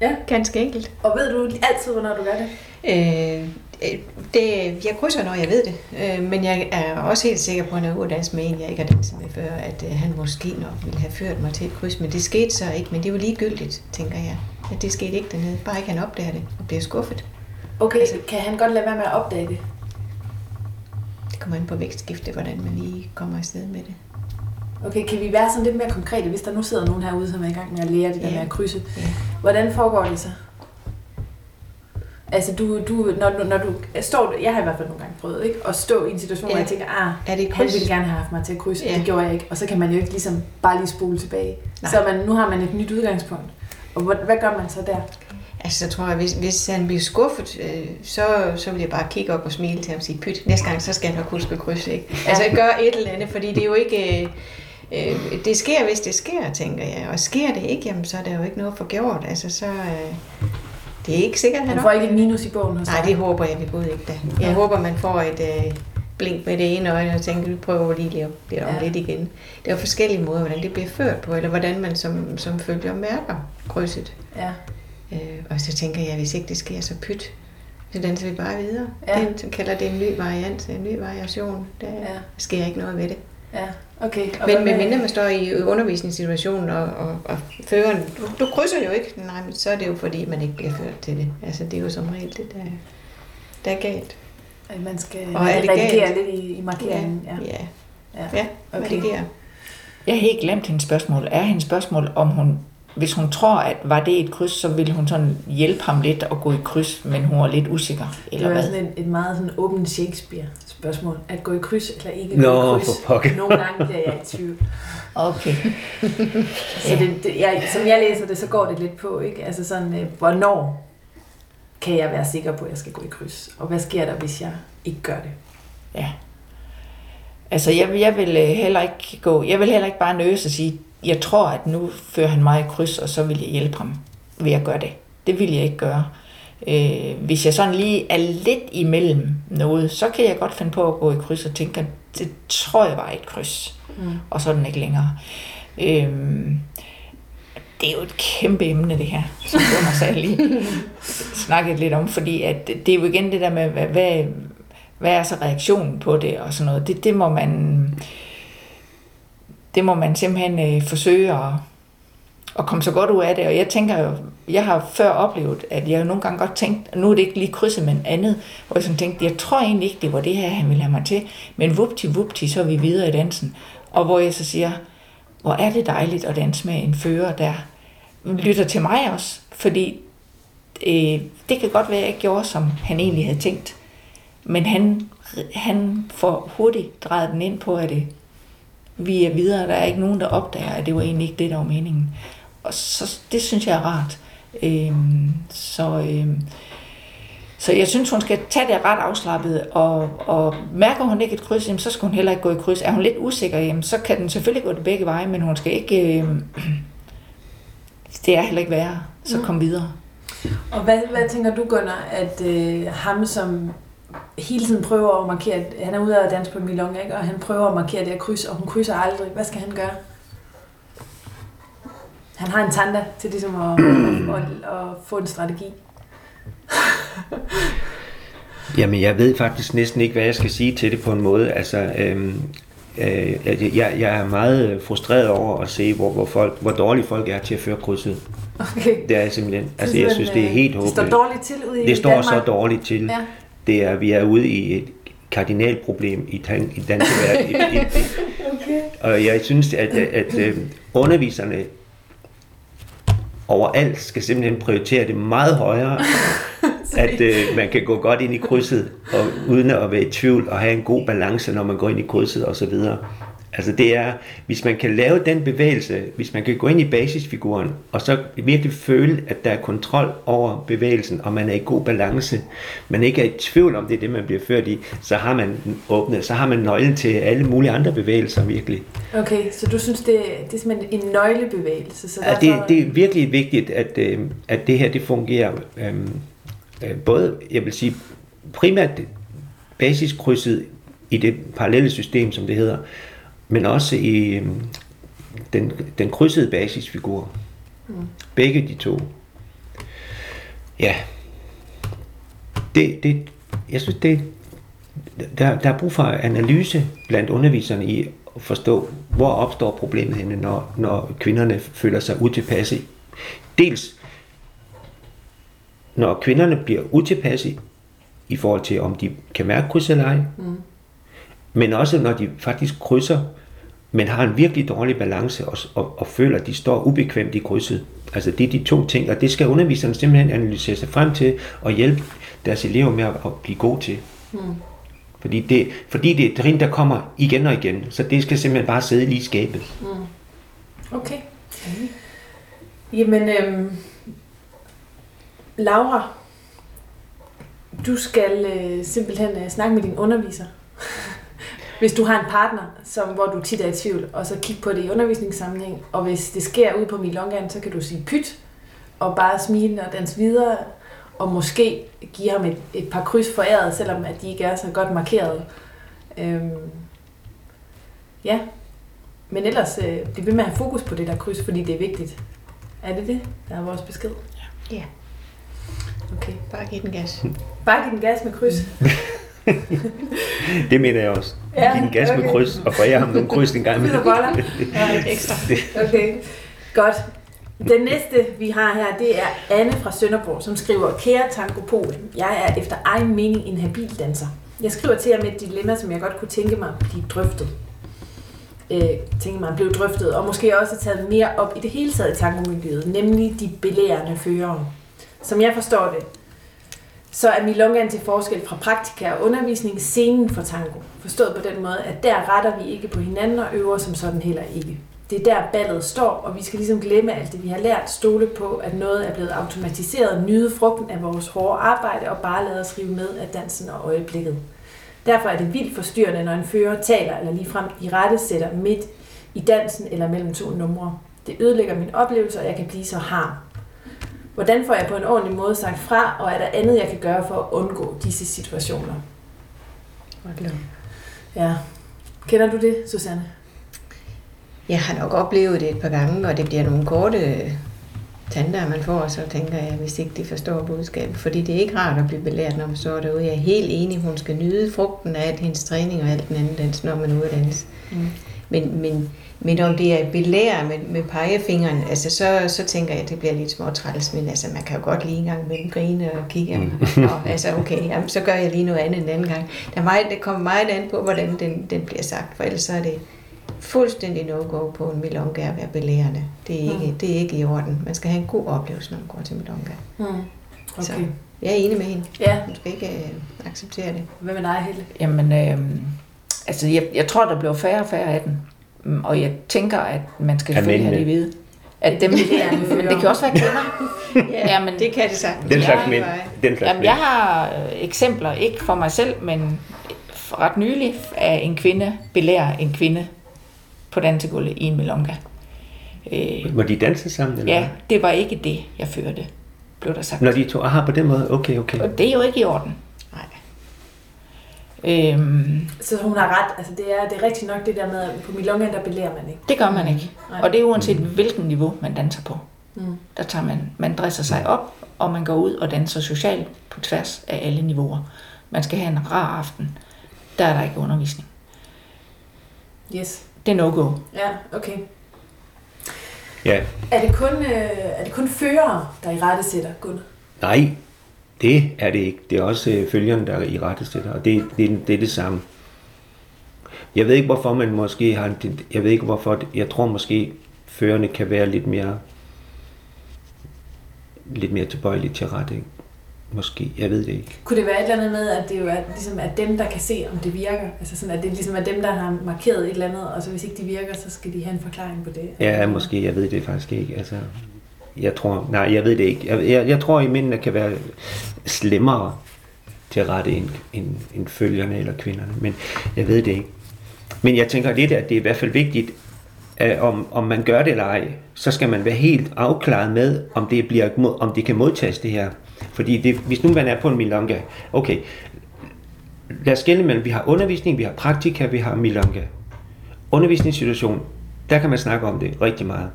Ja. Ganske enkelt. Og ved du altid, hvornår du gør det? Øh, øh, det, jeg krydser, når jeg ved det. Øh, men jeg er også helt sikker på, at når jeg er ude at danse med en, jeg ikke har danset med før, at øh, han måske nok ville have ført mig til et kryds. Men det skete så ikke. Men det var ligegyldigt, tænker jeg. At det skete ikke dernede. Bare ikke han opdager det og bliver skuffet. Okay, altså, kan han godt lade være med at opdage det? Det kommer an på vækstskifte, hvordan man lige kommer afsted med det. Okay, kan vi være sådan lidt mere konkrete, hvis der nu sidder nogen herude, som er i gang med at lære det der Ja. med at krydse? Ja. Hvordan foregår det så? Altså, du, du, når, du, når du står, jeg har i hvert fald nogle gange prøvet, ikke? At stå i en situation, ja. hvor jeg tænker, ah, Er det et han ville gerne have haft mig til at krydse, ja. Det gjorde jeg ikke. Og så kan man jo ikke ligesom bare lige spole tilbage. Nej. Så man, nu har man et nyt udgangspunkt. Og hvad, hvad gør man så der? Altså, så tror jeg, hvis, hvis han bliver skuffet, øh, så, så vil jeg bare kigge op og smile til ham og sige, pyt, næste gang, så skal han nok huske at krydse, ikke? Ja. Altså, gør et eller andet, fordi det er jo ikke... Øh, øh, det sker, hvis det sker, tænker jeg. Og sker det ikke, jamen, så er der jo ikke noget for gjort. Altså, så... Øh, det er ikke sikkert, Han han får ikke et minus i bogen hos Nej, det håber jeg ved Gud ikke da. Jeg Ja. håber, man får et øh, blink med det ene øje og tænker, vi prøver lige lige lidt om Ja. lidt igen. Det er forskellige måder, hvordan det bliver ført på, eller hvordan man som, som følger mærker krydset. Ja. Øh, og så tænker jeg, hvis ikke det sker, så pyt. Så danser vi bare videre. Ja. Den kalder det en ny variant, en ny variation. Der ja. sker ikke noget ved det. Ja. Okay. Og Men med- medmindre man står i undervisningssituationen, og, og, og føreren, du, du krydser jo ikke, nej, men så er det jo fordi, man ikke bliver ført til det. Altså, det er jo som regel det, der, der er galt. at man skal Og er det redigere galt? lidt i, i markeringen. Ja. ja. Ja. ja. Okay. okay. redigere. Jeg har helt glemt hendes spørgsmål. Er hendes spørgsmål, om hun hvis hun tror, at var det et kryds, så ville hun sådan hjælpe ham lidt at gå i kryds, men hun var lidt usikker. Eller det var hvad? sådan et, et meget sådan åbent Shakespeare-spørgsmål. At gå i kryds eller ikke gå Nå, i kryds. for pokker. Nogle gange bliver jeg i tvivl. Okay. Så det, det, jeg, som jeg læser det, så går det lidt på, ikke? Altså sådan, øh, hvornår kan jeg være sikker på, at jeg skal gå i kryds? Og hvad sker der, hvis jeg ikke gør det? Ja. Altså, jeg, vil- jeg vil øh, heller ikke gå, jeg vil heller ikke bare nøse og sige, jeg tror, at nu fører han mig i kryds, og så vil jeg hjælpe ham ved at gøre det. Det vil jeg ikke gøre. Øh, hvis jeg sådan lige er lidt imellem noget, så kan jeg godt finde på at gå i kryds og tænke, at det tror jeg var et kryds, Mm. og så er den ikke længere. Øh, det er jo et kæmpe emne, det her, som Gunnar sagde lige snakket lidt om, fordi at det er jo igen det der med, hvad, hvad, hvad er så reaktionen på det og sådan noget. Det, det må man det må man simpelthen øh, forsøge at, at komme så godt ud af det. Og jeg tænker jo, jeg har før oplevet, at jeg jo nogle gange godt tænkt, nu er det ikke lige krydset, men andet, hvor jeg sådan tænkte, jeg tror egentlig ikke, det var det her, han ville have mig til. Men vupti, vupti, så er vi videre i dansen. Og hvor jeg så siger, hvor er det dejligt at danse med en fører, der lytter til mig også. Fordi øh, det kan godt være, at jeg ikke gjorde, som han egentlig havde tænkt. Men han, han får hurtigt drejet den ind på, at det, vi er videre. Der er ikke nogen, der opdager, at det var egentlig ikke det, der var meningen. Og så, det synes jeg er rart. Øhm, så, øhm, så jeg synes, hun skal tage det ret afslappet, og, og mærker hun ikke et kryds, jamen, så skal hun heller ikke gå i kryds. Er hun lidt usikker, jamen, så kan den selvfølgelig gå det begge veje, men hun skal ikke... Øhm, det er heller ikke værre. Så Mm. kom videre. Og hvad, hvad tænker du, Gunnar, at øh, ham, som hele tiden prøver at markere, han er ude at danse på Milong, ikke? og han prøver at markere det her kryds, og hun krydser aldrig. Hvad skal han gøre? Han har en tanda til ligesom at, at, at, at få en strategi. Jamen, jeg ved faktisk næsten ikke, hvad jeg skal sige til det på en måde. Altså, øhm, øh, jeg, jeg er meget frustreret over at se, hvor, hvor, folk, hvor dårlige folk er til at føre krydset. Okay. Det er jeg simpelthen. Altså, jeg synes, det er helt Det håbløst. står dårligt til ude i Det står Danmark. så dårligt til. Ja. Det er, vi er ude i et kardinalproblem i, dan, i dansk i, Okay. og jeg synes, at, at, at øh, underviserne overalt skal simpelthen prioritere det meget højere, at øh, man kan gå godt ind i krydset, og uden at være i tvivl, og have en god balance, når man går ind i krydset osv. Altså det er, hvis man kan lave den bevægelse, hvis man kan gå ind i basisfiguren, og så virkelig føle, at der er kontrol over bevægelsen, og man er i god balance, man ikke er i tvivl om, det er det, man bliver ført i, så har man åbnet, så har man nøglen til alle mulige andre bevægelser virkelig. Okay, så du synes, det, det er simpelthen en nøglebevægelse? Så Ja, derfor, det, det er virkelig vigtigt, at, øh, at det her det fungerer. Øh, øh, både, jeg vil sige, primært basiskrydset i det parallelle system, som det hedder, men også i øh, den, den krydsede basisfigur. Mm. Begge de to. Ja. Det, det, jeg synes, det, der, der er brug for analyse blandt underviserne i at forstå, hvor opstår problemet henne, når, når kvinderne føler sig utilpasse. Dels når kvinderne bliver utilpasse i forhold til, om de kan mærke kryds eller ej, Mm. men også når de faktisk krydser, men har en virkelig dårlig balance og, og, og føler, at de står ubekvemt i krydset. Altså det er de to ting, og det skal underviserne simpelthen analysere sig frem til og hjælpe deres elever med at, at blive gode til. Mm. Fordi det, fordi det er et trin, der kommer igen og igen, så det skal simpelthen bare sidde lige i skabet. Mm. Okay. Jamen, øhm, Laura, du skal øh, simpelthen øh, snakke med din underviser. hvis du har en partner, som, hvor du tit er i tvivl, og så kigge på det i undervisningssammenhæng, og hvis det sker ude på Milongan, så kan du sige pyt, og bare smile og danse videre, og måske give ham et, et par kryds foræret, selvom at de ikke er så godt markeret. Øhm, ja, men ellers øh, bliv ved med at have fokus på det der kryds, fordi det er vigtigt. Er det det, der er vores besked? Ja. Okay. Bare giv den gas. Bare giv den gas med kryds. Det mener jeg også. Ja, Ja, Giv en gas okay. med kryds, og forære ham nogle kryds en gang. Og boller. Ja, ekstra. Okay, godt. Den næste, vi har her, det er Anne fra Sønderborg, som skriver, Kære Tango Pol, jeg er efter egen mening en habil danser. Jeg skriver til jer med et dilemma, som jeg godt kunne tænke mig at blive drøftet. øh, tænker man, blev drøftet, og måske også taget mere op i det hele taget i tangomiljøet, nemlig de belærende førere. Som jeg forstår det, så er milongaen til forskel fra praktika og undervisning scenen for tango. Forstået på den måde, at der retter vi ikke på hinanden og øver som sådan heller ikke. Det er der ballet står, og vi skal ligesom glemme alt det, vi har lært, stole på, at noget er blevet automatiseret, nyde frugten af vores hårde arbejde og bare lade os rive med af dansen og øjeblikket. Derfor er det vildt forstyrrende, når en fører taler eller ligefrem i rette sætter midt i dansen eller mellem to numre. Det ødelægger min oplevelse, og jeg kan blive så harm. Hvordan får jeg på en ordentlig måde sagt fra, og er der andet, jeg kan gøre for at undgå disse situationer? Ja. Kender du det, Susanne? Jeg har nok oplevet det et par gange, og det bliver nogle korte tanter, man får, så tænker jeg, hvis ikke de forstår budskabet. Fordi det er ikke rart at blive belært, når man står derude. Jeg er helt enig, hun skal nyde frugten af alt hendes træning og alt den anden dans, når man danse. Mm. Men, men, men om det er belære med, med pegefingeren, altså så, så tænker jeg, at det bliver lidt småtræls, men altså, man kan jo godt lige en gang mellem grine og kigge. Mm. Og, altså okay, jamen, så gør jeg lige noget andet en anden gang. Der er meget, det kommer meget an på, hvordan den, den bliver sagt, for ellers så er det fuldstændig no-go på en milonga at være belærende. Det er, ikke, mm. det er ikke i orden. Man skal have en god oplevelse, når man går til milonga. Mm. Okay. Så jeg er enig med hende. Ja. Hun skal ikke øh, acceptere det. Hvad med dig, Helle? Jamen, øh, altså jeg, jeg tror, der bliver færre og færre af den. Mm, og jeg tænker, at man skal selvfølgelig have det vide. At dem, men det kan også være kvinder. ja, ja, men det kan det sagtens. Den slags mænd. Den slags jamen, jeg har øh, eksempler, ikke for mig selv, men ret nylig, af en kvinde belærer en kvinde på dansegulvet i en melonga. Øh, var de danse sammen? Eller ja, det var ikke det, jeg førte, blev der sagt. Når de to, aha, på den måde, okay, okay. Og det er jo ikke i orden. Øhm, så hun har ret, altså det er, det er rigtigt nok det der med, at på Milonga, der belærer man ikke. Det gør man ikke. Nej. Og det er uanset mm. hvilken niveau man danser på. Mm. Der tager man, man dresser sig op, og man går ud og danser socialt på tværs af alle niveauer. Man skal have en rar aften. Der er der ikke undervisning. Yes. Det er no-go. Ja, okay. Ja. Er det kun, øh, er det kun fører, der i rette sætter, Gunnar? Nej, det er det ikke. Det er også øh, følgerne, der i rette sætter, og det, det, det er det samme. Jeg ved ikke, hvorfor man måske har... Jeg ved ikke, hvorfor... Jeg tror måske, førerne kan være lidt mere lidt mere tilbøjelige til rette. Ikke? Måske, jeg ved det ikke. Kunne det være et eller andet med, at det jo er, ligesom er dem, der kan se, om det virker? Altså sådan, at det ligesom er dem, der har markeret et eller andet, og så hvis ikke de virker, så skal de have en forklaring på det? Ja, måske, jeg ved det faktisk ikke. Altså, jeg tror, nej, jeg ved det ikke. Jeg, jeg, jeg tror, at mændene kan være slemmere til at rette end, end, end følgerne eller kvinderne, men jeg ved det ikke. Men jeg tænker lidt, at det er i hvert fald vigtigt, at om, om man gør det eller ej, så skal man være helt afklaret med, om det, bliver, om det kan modtages det her. Fordi det, hvis nu man er på en milonga, okay, lad os skille mellem, vi har undervisning, vi har praktika, vi har milonga. Undervisningssituation, der kan man snakke om det rigtig meget.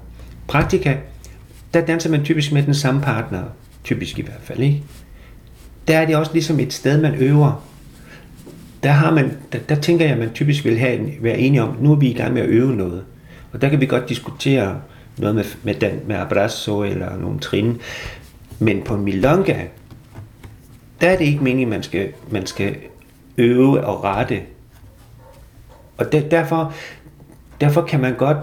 Praktika, der danser man typisk med den samme partner, typisk i hvert fald, ikke? Der er det også ligesom et sted, man øver. Der, har man, der, der tænker jeg, at man typisk vil have, være enige om, nu er vi i gang med at øve noget. Og der kan vi godt diskutere noget med, med, den, med abrazo eller nogle trin. Men på milonga, der er det ikke meningen, man skal, man skal øve og rette. Og der, derfor, derfor kan man godt,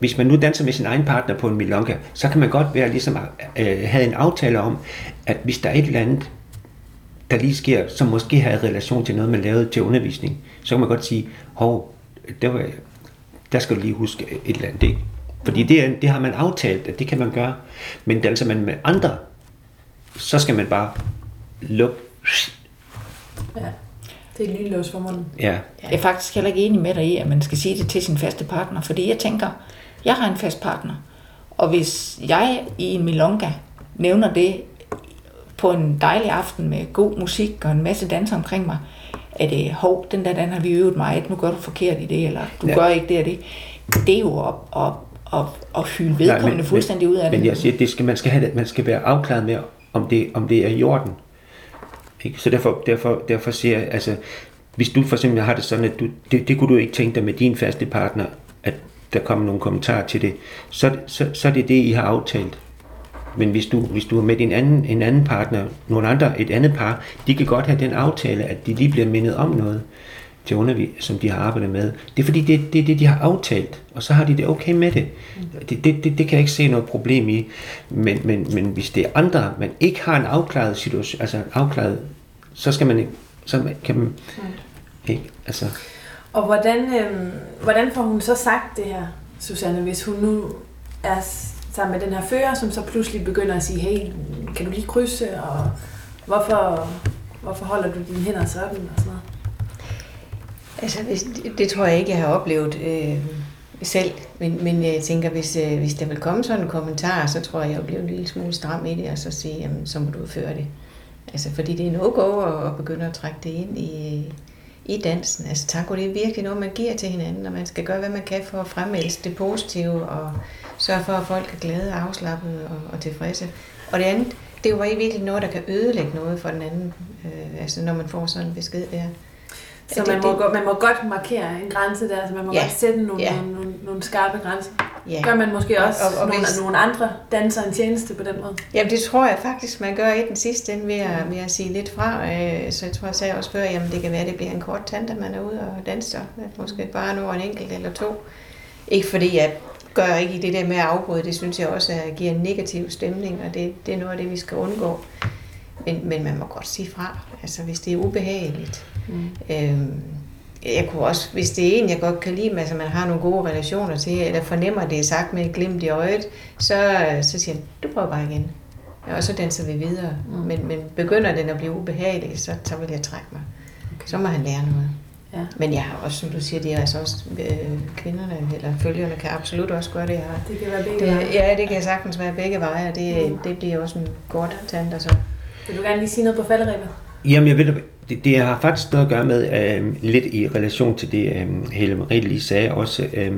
hvis man nu danser med sin egen partner på en milonga, så kan man godt være ligesom, øh, have en aftale om, at hvis der er et eller andet, der lige sker, som måske har relation til noget, man lavede til undervisning, så kan man godt sige, hov, det var, der skal du lige huske et eller andet. Ikke? Fordi det, det har man aftalt, at det kan man gøre. Men danser man med andre, så skal man bare lukke. Ja, det er lynlås for munden. Ja. Jeg er faktisk heller ikke enig med dig i, at man skal sige det til sin faste partner. Fordi jeg tænker, jeg har en fast partner. Og hvis jeg i en milonga nævner det på en dejlig aften med god musik og en masse danser omkring mig, er det, hov, den der, den har vi øvet meget, nu gør du forkert i det, eller du ja. gør ikke det og det. Det er jo op, op, at, at hylde vedkommende Nej, men, fuldstændig ud af men, det. Men jeg siger, det skal, man, skal have, man skal være afklaret med, om det, om det er i orden. Ikke? Så derfor, derfor, derfor siger jeg, altså, hvis du for eksempel har det sådan, at du, det, det kunne du ikke tænke dig med din faste partner, at der kommer nogle kommentarer til det, så, så, så er det det, I har aftalt. Men hvis du, hvis du er med din anden, en anden partner, nogle andre, et andet par, de kan godt have den aftale, at de lige bliver mindet om noget. til undervis, som de har arbejdet med. Det er fordi, det er det, det, de har aftalt, og så har de det okay med det. Det, det, det, det kan jeg ikke se noget problem i. Men, men, men hvis det er andre, man ikke har en afklaret situation, altså afklaret, så skal man så kan man ikke, altså... Og hvordan, øh, hvordan får hun så sagt det her, Susanne, hvis hun nu er sammen med den her fører, som så pludselig begynder at sige, hey, kan du lige krydse, og hvorfor, hvorfor holder du dine hænder sådan, og sådan noget? Altså, hvis, det, det tror jeg ikke, jeg har oplevet øh, selv, men, men jeg tænker, hvis, øh, hvis der vil komme sådan en kommentar, så tror jeg, jeg bliver en lille smule stram i det, og så sige, jamen, så må du udføre det. Altså, fordi det er no-go at, at begynde at trække det ind i, i dansen. Altså, tango, det er virkelig noget, man giver til hinanden, og man skal gøre, hvad man kan for at fremælse det positive, og sørge for, at folk er glade, afslappede og, og tilfredse. Og det andet, det er jo virkelig noget, der kan ødelægge noget for den anden, øh, altså når man får sådan en besked der. Så man, må, det, man må godt markere en grænse der, så man må ja, godt sætte nogle, ja. nogle, nogle, nogle skarpe grænser. Ja. Gør man måske også og, og, og nogle, hvis, nogle andre danser en tjeneste på den måde? Jamen det tror jeg faktisk, man gør i den sidste ende ved at, ved at sige lidt fra. Øh, så jeg tror, jeg sagde også før, jamen det kan være, at det bliver en kort tante, man er ude og danser. Måske bare nu en enkelt eller to. Ikke fordi jeg gør ikke i det der med at afbryde, det synes jeg også at giver en negativ stemning, og det, det er noget af det, vi skal undgå. Men, men man må godt sige fra, altså hvis det er ubehageligt. Mm. Øhm, jeg kunne også, hvis det er en, jeg godt kan lide, altså man har nogle gode relationer til, eller fornemmer, det er sagt med et glimt i øjet, så, så siger jeg, du prøver bare igen. Ja, og så danser vi videre. Mm. Men, men begynder den at blive ubehagelig, så, så vil jeg trække mig. Okay. Så må han lære noget. Ja. Men jeg har også, som du siger, det er altså også øh, kvinderne, eller følgerne kan absolut også gøre det her. Det kan være begge det, veje. Ja, det kan sagtens være begge veje, og det, mm. det bliver også en godt tand, så. Vil du gerne lige sige noget på falderæbet? Jamen, jeg ved, det, det har faktisk noget at gøre med, øh, lidt i relation til det, øh, Helle Marie lige sagde også, øh,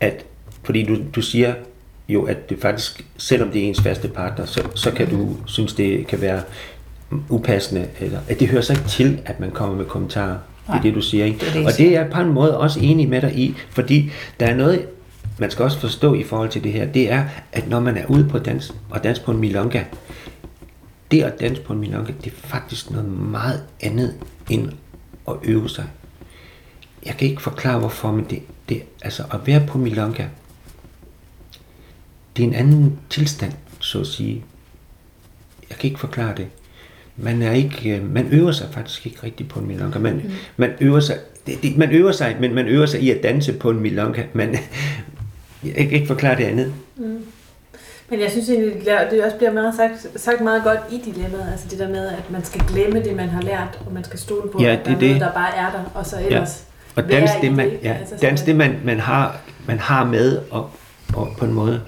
at fordi du, du siger jo, at det faktisk, selvom det er ens faste partner, så, så kan du synes, det kan være upassende, eller at det hører sig ikke til, at man kommer med kommentarer. Nej, det er det, du siger. Ikke? Det det, og det er jeg på en måde også enig med dig i, fordi der er noget, man skal også forstå i forhold til det her, det er, at når man er ude på dans, og dans på en milonga, det at danse på en milonga, det er faktisk noget meget andet end at øve sig. Jeg kan ikke forklare hvorfor, men det, det altså at være på milonga, det er en anden tilstand, så at sige. Jeg kan ikke forklare det. Man er ikke, øh, man øver sig faktisk ikke rigtigt på en milonga. Man, mm. man øver sig, det, det, man øver sig, men man øver sig i at danse på en milonga. Man, jeg kan ikke forklare det andet. Mm. Men jeg synes egentlig, det også bliver meget sagt, sagt meget godt i dilemmaet, altså det der med, at man skal glemme det, man har lært, og man skal stole på, ja, at der er det. noget, der bare er der, og så ellers ja. Og dans det, man, ja, altså, dans det man, man, har, man har med, og, og på en måde,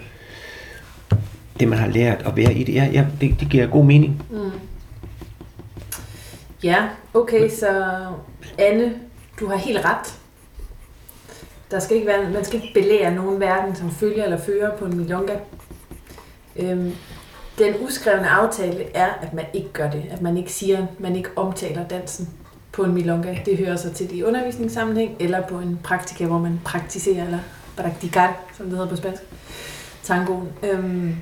det man har lært at være i det, ja, ja det, det giver god mening. Mm. Ja, okay, så Anne, du har helt ret. Der skal ikke være, man skal ikke belære nogen verden som følger eller fører på en milonga. Øhm, den uskrevne aftale er, at man ikke gør det. At man ikke siger, man ikke omtaler dansen på en milonga. Det hører sig til i undervisningssammenhæng, eller på en praktika, hvor man praktiserer, eller praktikar, som det hedder på spansk, tangoen. Øhm,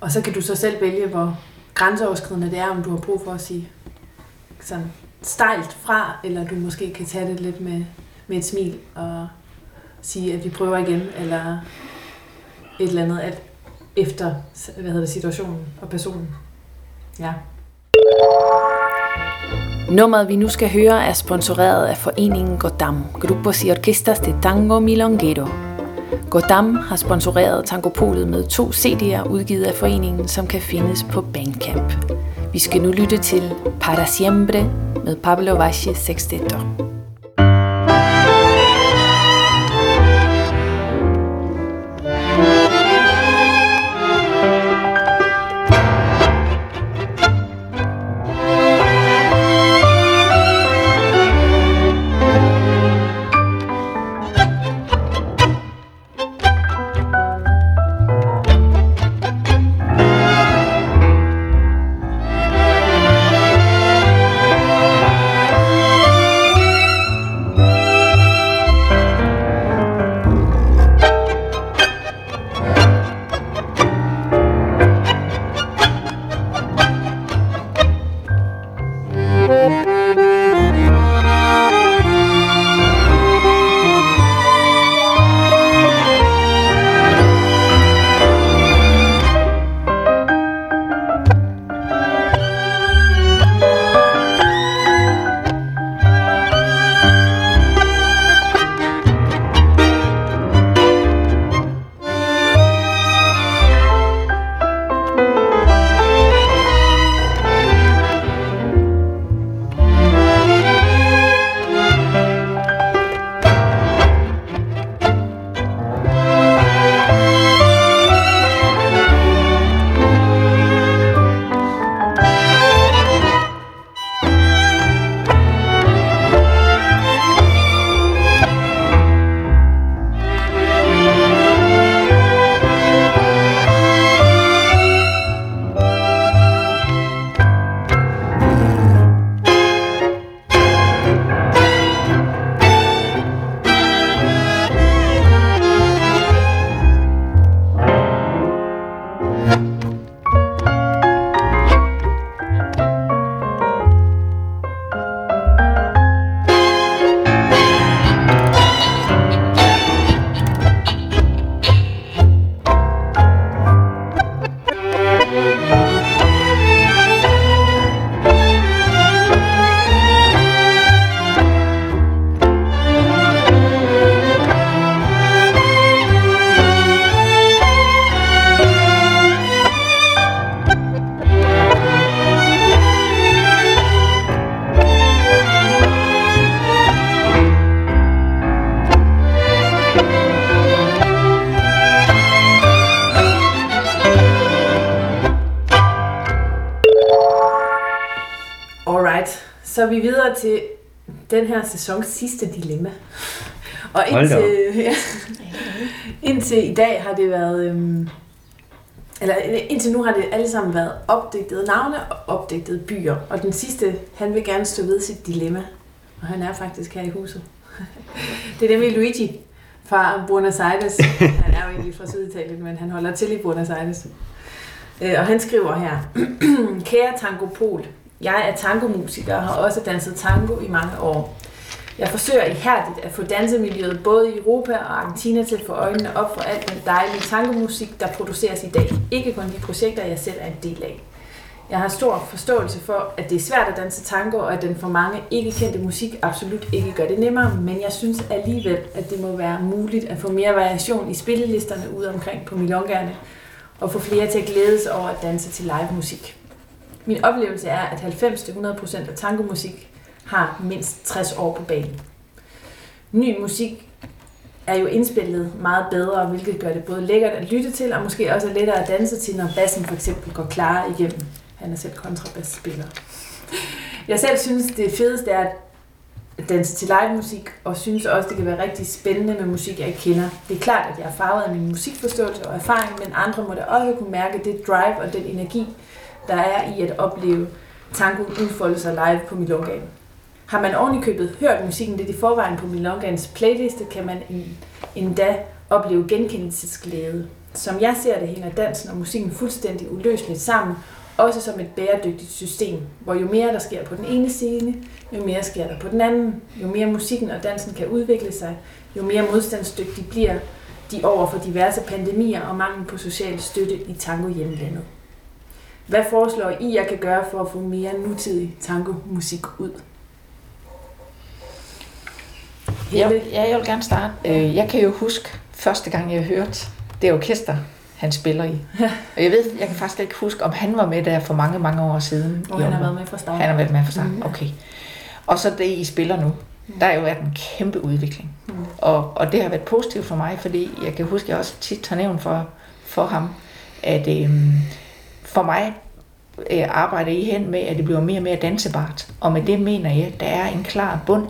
og så kan du så selv vælge, hvor grænseoverskridende det er, om du har brug for at sige sådan stejlt fra, eller du måske kan tage det lidt med, med et smil og sige, at vi prøver igen, eller et eller andet, alt efter hvad hedder det, situationen og personen. Ja. Nummeret, vi nu skal høre, er sponsoreret af foreningen Godam, Grupos y Orquestas de Tango Milonguero. Godam har sponsoreret Tangopolet med to CD'er udgivet af foreningen, som kan findes på Bandcamp. Vi skal nu lytte til Para Siempre med Pablo Valle Sexteto. Videre til den her sæsons sidste dilemma. Og indtil, ja, indtil i dag har det været... Øhm, eller indtil nu har det alle sammen været opdigtede navne og opdigtede byer. Og den sidste, han vil gerne stå ved sit dilemma. Og han er faktisk her i huset. det er nemlig Luigi fra Buenos Aires. Han er jo egentlig fra Syditalien, men han holder til i Buenos Aires. Øh, og han skriver her, Kære Tango Pol, jeg er tangomusiker og har også danset tango i mange år. Jeg forsøger ihærdigt at få dansemiljøet både i Europa og Argentina til at få øjnene op for alt den dejlige tangomusik, der produceres i dag. Ikke kun de projekter, jeg selv er en del af. Jeg har stor forståelse for, at det er svært at danse tango, og at den for mange ikke kendte musik absolut ikke gør det nemmere, men jeg synes alligevel, at det må være muligt at få mere variation i spillelisterne ude omkring på milongerne, og få flere til at glædes over at danse til live musik. Min oplevelse er, at 90-100% af tangomusik har mindst 60 år på banen. Ny musik er jo indspillet meget bedre, hvilket gør det både lækkert at lytte til, og måske også lettere at danse til, når bassen for eksempel går klar igennem. Han er selv kontrabassspiller. Jeg selv synes, det fedeste er at danse til live musik, og synes også, det kan være rigtig spændende med musik, jeg ikke kender. Det er klart, at jeg er farvet af min musikforståelse og erfaring, men andre må da også kunne mærke det drive og den energi, der er i at opleve tango udfolde sig live på Milongaen. Har man ordentligt købet hørt musikken lidt i forvejen på Milongans playliste, kan man endda opleve genkendelsesglæde. Som jeg ser det, hænger dansen og musikken fuldstændig uløseligt sammen, også som et bæredygtigt system, hvor jo mere der sker på den ene scene, jo mere sker der på den anden. Jo mere musikken og dansen kan udvikle sig, jo mere modstandsdygtig bliver de over for diverse pandemier og mangel på social støtte i tango hjemlandet. Hvad foreslår I, jeg kan gøre for at få mere nutidig tango-musik ud? Jeg, ja, jeg vil gerne starte. Øh, jeg kan jo huske første gang, jeg hørte det orkester, han spiller i. Og jeg ved, jeg kan faktisk ikke huske, om han var med der for mange, mange år siden. Og han har været med fra start. Han har været med fra start, mm. okay. Og så det, I spiller nu, mm. der er jo været en kæmpe udvikling. Mm. Og, og det har været positivt for mig, fordi jeg kan huske, at jeg også tit har nævnt for, for ham, at øhm, for mig øh, arbejder I hen med, at det bliver mere og mere dansebart. Og med det mener jeg, at der er en klar bund.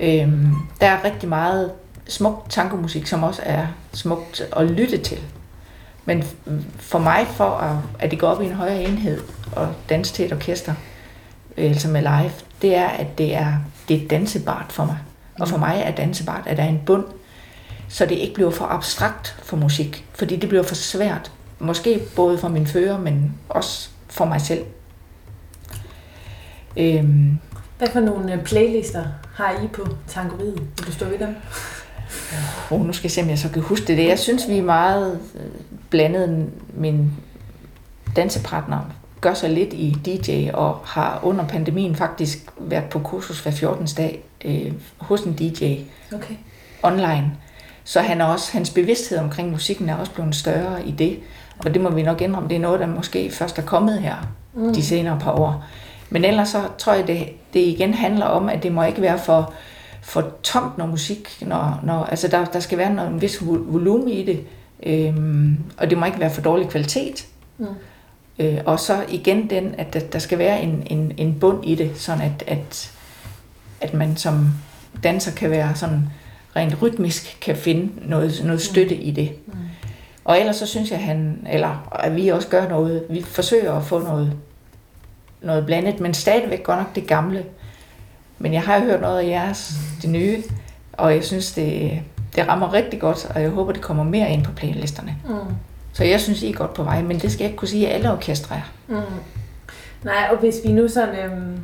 Øhm, der er rigtig meget smuk tangomusik, som også er smukt at lytte til. Men for mig, for at, at det går op i en højere enhed og danse til et orkester, altså med live, det er, at det er, det er dansebart for mig. Og for mig er dansebart, at der er en bund, så det ikke bliver for abstrakt for musik, fordi det bliver for svært. Måske både for min fører, men også for mig selv. Øhm. Hvad for nogle øh, playlister har I på Tangoriet? Vil du stå ved dem? Oh, nu skal jeg se, om jeg så kan huske det. Jeg synes, vi er meget øh, blandet. Min dansepartner gør sig lidt i DJ og har under pandemien faktisk været på kursus hver 14. dag øh, hos en DJ okay. online. Så han er også, hans bevidsthed omkring musikken er også blevet større i det. Og det må vi nok indrømme, det er noget, der måske først er kommet her mm. de senere par år. Men ellers så tror jeg, det, det igen handler om, at det må ikke være for for tomt noget musik. Når, når, altså der, der skal være noget, en vis volumen i det, øhm, og det må ikke være for dårlig kvalitet. Mm. Øh, og så igen den, at der, der skal være en, en, en bund i det, sådan at, at, at man som danser kan være sådan rent rytmisk kan finde noget, noget støtte mm. i det. Mm. Og ellers så synes jeg, han, eller at vi også gør noget, vi forsøger at få noget, noget blandet, men stadigvæk godt nok det gamle. Men jeg har hørt noget af jeres, det nye, og jeg synes, det, det rammer rigtig godt, og jeg håber, det kommer mere ind på playlisterne. Mm. Så jeg synes, I er godt på vej, men det skal jeg ikke kunne sige, at alle orkestre er. Mm. Nej, og hvis vi nu sådan... Øhm,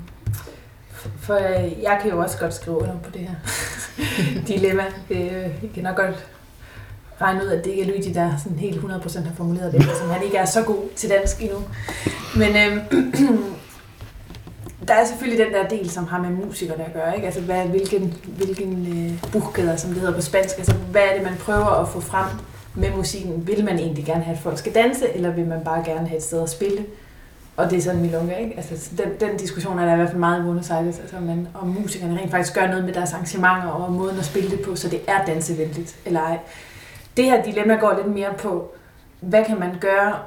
for jeg kan jo også godt skrive under på det her dilemma. Øh, I kan nok godt regne ud, at det ikke er Luigi, der sådan helt 100% har formuleret det, som han ikke er så god til dansk endnu. Men øh, der er selvfølgelig den der del, som har med musikerne at gøre, ikke? Altså, hvad, hvilken, hvilken øh, buchkæder, som det hedder på spansk, altså, hvad er det, man prøver at få frem med musikken? Vil man egentlig gerne have, at folk skal danse, eller vil man bare gerne have et sted at spille? Og det er sådan Milonga, ikke? Altså, den, den diskussion er der i hvert fald meget i Buenos Aires, altså, man, om musikerne rent faktisk gør noget med deres arrangementer og måden at spille det på, så det er dansevenligt, eller ej. Det her dilemma går lidt mere på, hvad kan man gøre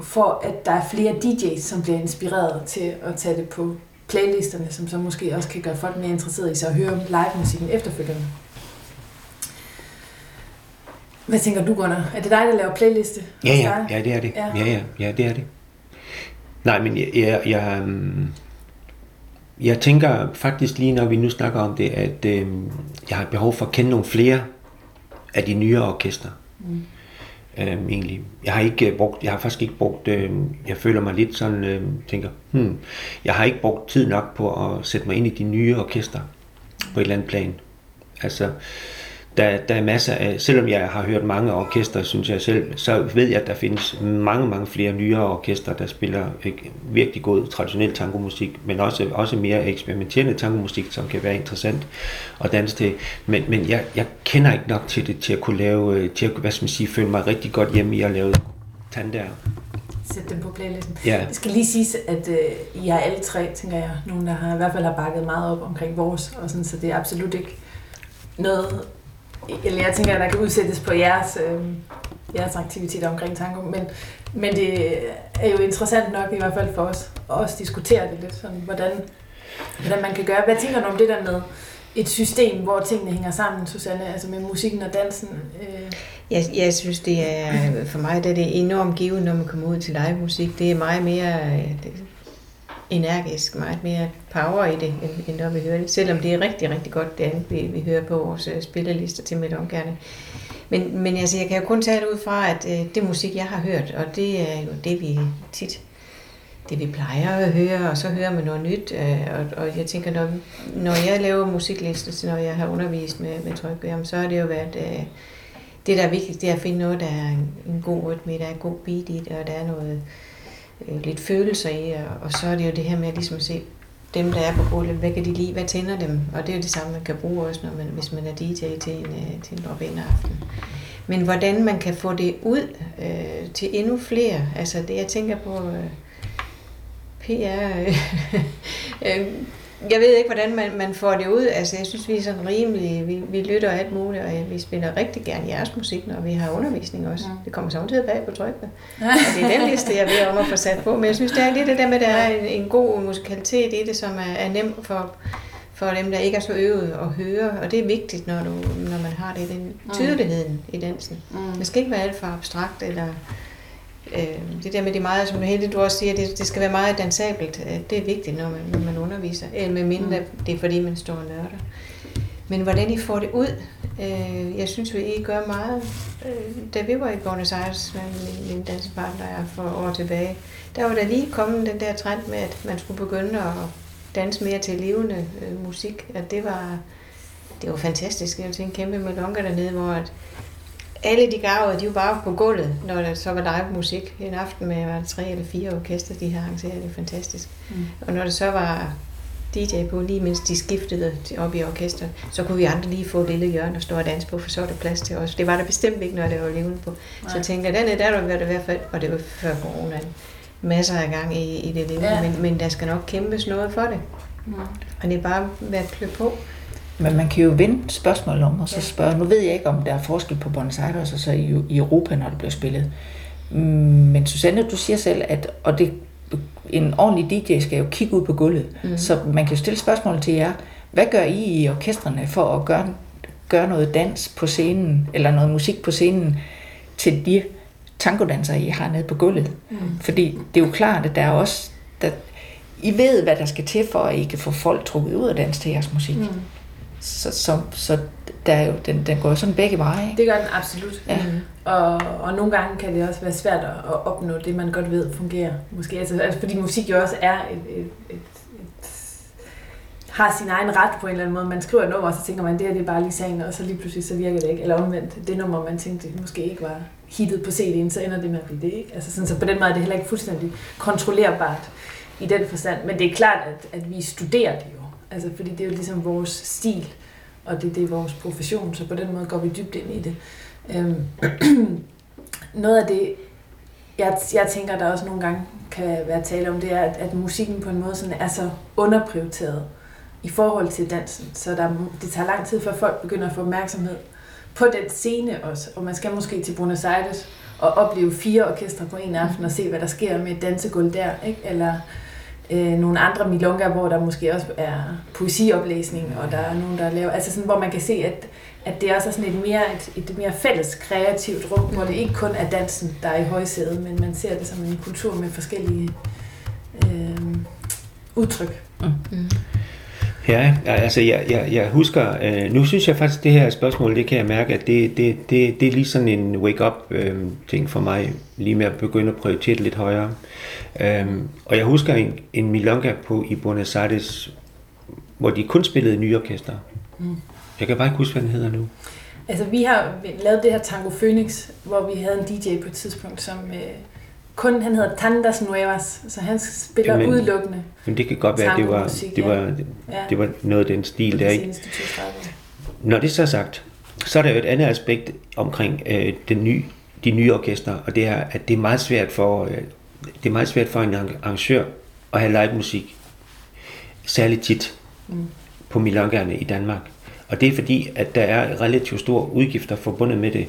for at der er flere DJ's, som bliver inspireret til at tage det på playlisterne, som så måske også kan gøre folk mere interesserede i sig at høre live-musikken efterfølgende. Hvad tænker du, Gunnar? Er det dig, der laver playliste? Ja, ja, ja, det er det. Ja. ja, ja, ja, det er det. Nej, men jeg, jeg, jeg, jeg tænker faktisk lige, når vi nu snakker om det, at øh, jeg har behov for at kende nogle flere af de nyere orkester. Mm. Øhm, egentlig. Jeg har ikke brugt, jeg har faktisk ikke brugt, øh, jeg føler mig lidt sådan, øh, tænker, hmm, jeg har ikke brugt tid nok på at sætte mig ind i de nye orkester på et eller andet plan. Altså, øh, der, der er masser af, selvom jeg har hørt mange orkester, synes jeg selv, så ved jeg, at der findes mange, mange flere nyere orkester, der spiller virkelig god traditionel tangomusik, men også, også mere eksperimenterende tangomusik, som kan være interessant at danse til. Men, men jeg, jeg kender ikke nok til det, til at kunne lave, til at, hvad skal man sige, føle mig rigtig godt hjemme i at lave tandager sætte dem på playlisten. Ja. Det skal lige sige, at øh, I er alle tre, tænker jeg, nogen, der har, i hvert fald har bakket meget op omkring vores, og sådan, så det er absolut ikke noget, eller jeg tænker, at der kan udsættes på jeres, øh, jeres aktiviteter omkring tango, men, men det er jo interessant nok i hvert fald for os at også diskutere det lidt, sådan, hvordan, hvordan man kan gøre. Hvad tænker du om det der med et system, hvor tingene hænger sammen, Susanne, altså med musikken og dansen? Øh? Jeg, jeg synes, det er, for mig det er det enormt givet, når man kommer ud til live musik. Det er meget mere, det, energisk, meget mere power i det, end, end når vi hører det. Selvom det er rigtig, rigtig godt, det andet, vi, vi hører på vores spillerlister spillelister til melongerne. Men, men altså, jeg kan jo kun tale ud fra, at øh, det musik, jeg har hørt, og det er jo det, vi tit det vi plejer at høre, og så hører man noget nyt. Øh, og, og jeg tænker, når, når jeg laver musiklister, når jeg har undervist med, med tryk, jamen, så har det jo været, øh, det der er vigtigt, det er at finde noget, der er en, en god rytme, der er en god beat i det, og der er noget, øh, Øh, lidt følelser i, og, og så er det jo det her med at ligesom at se dem, der er på gulvet, hvad kan de lide, hvad tænder dem? Og det er jo det samme, man kan bruge også, når man, hvis man er DJ til en, øh, til en aften. Men hvordan man kan få det ud øh, til endnu flere, altså det jeg tænker på, øh, PR, øh, øh, jeg ved ikke, hvordan man, man får det ud. Altså, jeg synes, vi er sådan rimelig, vi, vi lytter alt muligt, og vi spiller rigtig gerne jeres musik, når vi har undervisning også. Ja. Det kommer samtidig bag på trykket. Og det er den liste, jeg vil om at få sat på. Men jeg synes, det er lidt det der med, at der er en, en god musikalitet i det, som er, er nem for, for dem, der ikke er så øvet at høre. Og det er vigtigt, når, du, når man har det, den tydeligheden mm. i dansen. Mm. Det skal ikke være alt for abstrakt eller øh, det der med det meget, som hele du også siger, det, det skal være meget dansabelt. Øh, det er vigtigt, når man, når man underviser. Eller med mindre, mm. det er fordi, man står og nørder. Men hvordan I får det ud, øh, jeg synes, at I gør meget. Øh, da vi var i Buenos Aires med min, min dansepartner for år tilbage, der var der lige kommet den der trend med, at man skulle begynde at danse mere til levende øh, musik. At det var, det var fantastisk. Jeg tænkte kæmpe melonker dernede, hvor at, alle de gavede, de var bare på gulvet, når der så var live musik. En aften med var tre eller fire orkester, de har arrangeret, det er fantastisk. Mm. Og når det så var DJ på, lige mens de skiftede op i orkester, så kunne vi andre lige få et lille hjørne og stå og danse på, for så var der plads til os. Det var der bestemt ikke, når det var levende på. Nej. Så jeg tænkte, den er der, der var det i hvert fald, og det var før corona, masser af gang i, i det levende, ja. men, men der skal nok kæmpes noget for det. Mm. Og det er bare at være klø på. Men man kan jo vende spørgsmål om, og så spørge, nu ved jeg ikke, om der er forskel på Buenos Aires og så i, i Europa, når det bliver spillet. Mm, men Susanne, du siger selv, at og det, en ordentlig DJ skal jo kigge ud på gulvet, mm. så man kan jo stille spørgsmål til jer. Hvad gør I i orkestrene for at gøre, gøre noget dans på scenen, eller noget musik på scenen, til de tangodansere, I har nede på gulvet? Mm. Fordi det er jo klart, at der er også... Der, I ved, hvad der skal til for, at I kan få folk trukket ud af dans til jeres musik. Mm. Så, så, så der er jo, den, den går sådan begge veje. Det gør den absolut. Ja. Mm. Og, og nogle gange kan det også være svært at opnå det, man godt ved fungerer. Måske, altså, altså fordi musik jo også er et, et, et, et, har sin egen ret på en eller anden måde. Man skriver et nummer, og så tænker man, det her det er bare lige sagen, og så lige pludselig så virker det ikke. Eller omvendt, det nummer, man tænkte måske ikke var hittet på CD'en, så ender det med at blive det. Ikke? Altså sådan, så på den måde er det heller ikke fuldstændig kontrollerbart i den forstand. Men det er klart, at, at vi studerer det jo Altså, fordi det er jo ligesom vores stil, og det, det er vores profession, så på den måde går vi dybt ind i det. Øhm, noget af det, jeg, jeg tænker, der også nogle gange kan være tale om, det er, at, at musikken på en måde sådan er så underprioriteret i forhold til dansen, så der, det tager lang tid, før folk begynder at få opmærksomhed på den scene også, og man skal måske til Buenos Aires og opleve fire orkestre på en aften og se, hvad der sker med et dansegulv der, ikke? eller øh, nogle andre milonga, hvor der måske også er poesioplæsning, og der er nogen, der laver, altså sådan, hvor man kan se, at, at det også er sådan et mere, et, et mere fælles kreativt rum, hvor det ikke kun er dansen, der er i højsædet, men man ser det som en kultur med forskellige øh, udtryk. Mm. Mm. Ja, altså jeg, jeg, jeg husker, øh, nu synes jeg faktisk, det her spørgsmål, det kan jeg mærke, at det, det, det, det er lige sådan en wake-up øh, ting for mig, lige med at begynde at prioritere det lidt højere. Øh, og jeg husker en, en milonga på i Buenos Aires, hvor de kun spillede nye orkester. Mm. Jeg kan bare ikke huske, hvad den hedder nu. Altså vi har lavet det her Tango Phoenix, hvor vi havde en DJ på et tidspunkt, som... Øh, kun, han hedder Tandas Nuevas, så han spiller Jamen, udelukkende Men det kan godt være, at det var, det var, ja. det var noget af den stil der, ikke? Når det så er sagt, så er der jo et andet aspekt omkring øh, den nye, de nye orkester, og det er, at det er meget svært for, øh, det er meget svært for en arrangør at have live musik, særligt tit mm. på milongerne i Danmark. Og det er fordi, at der er relativt store udgifter forbundet med det,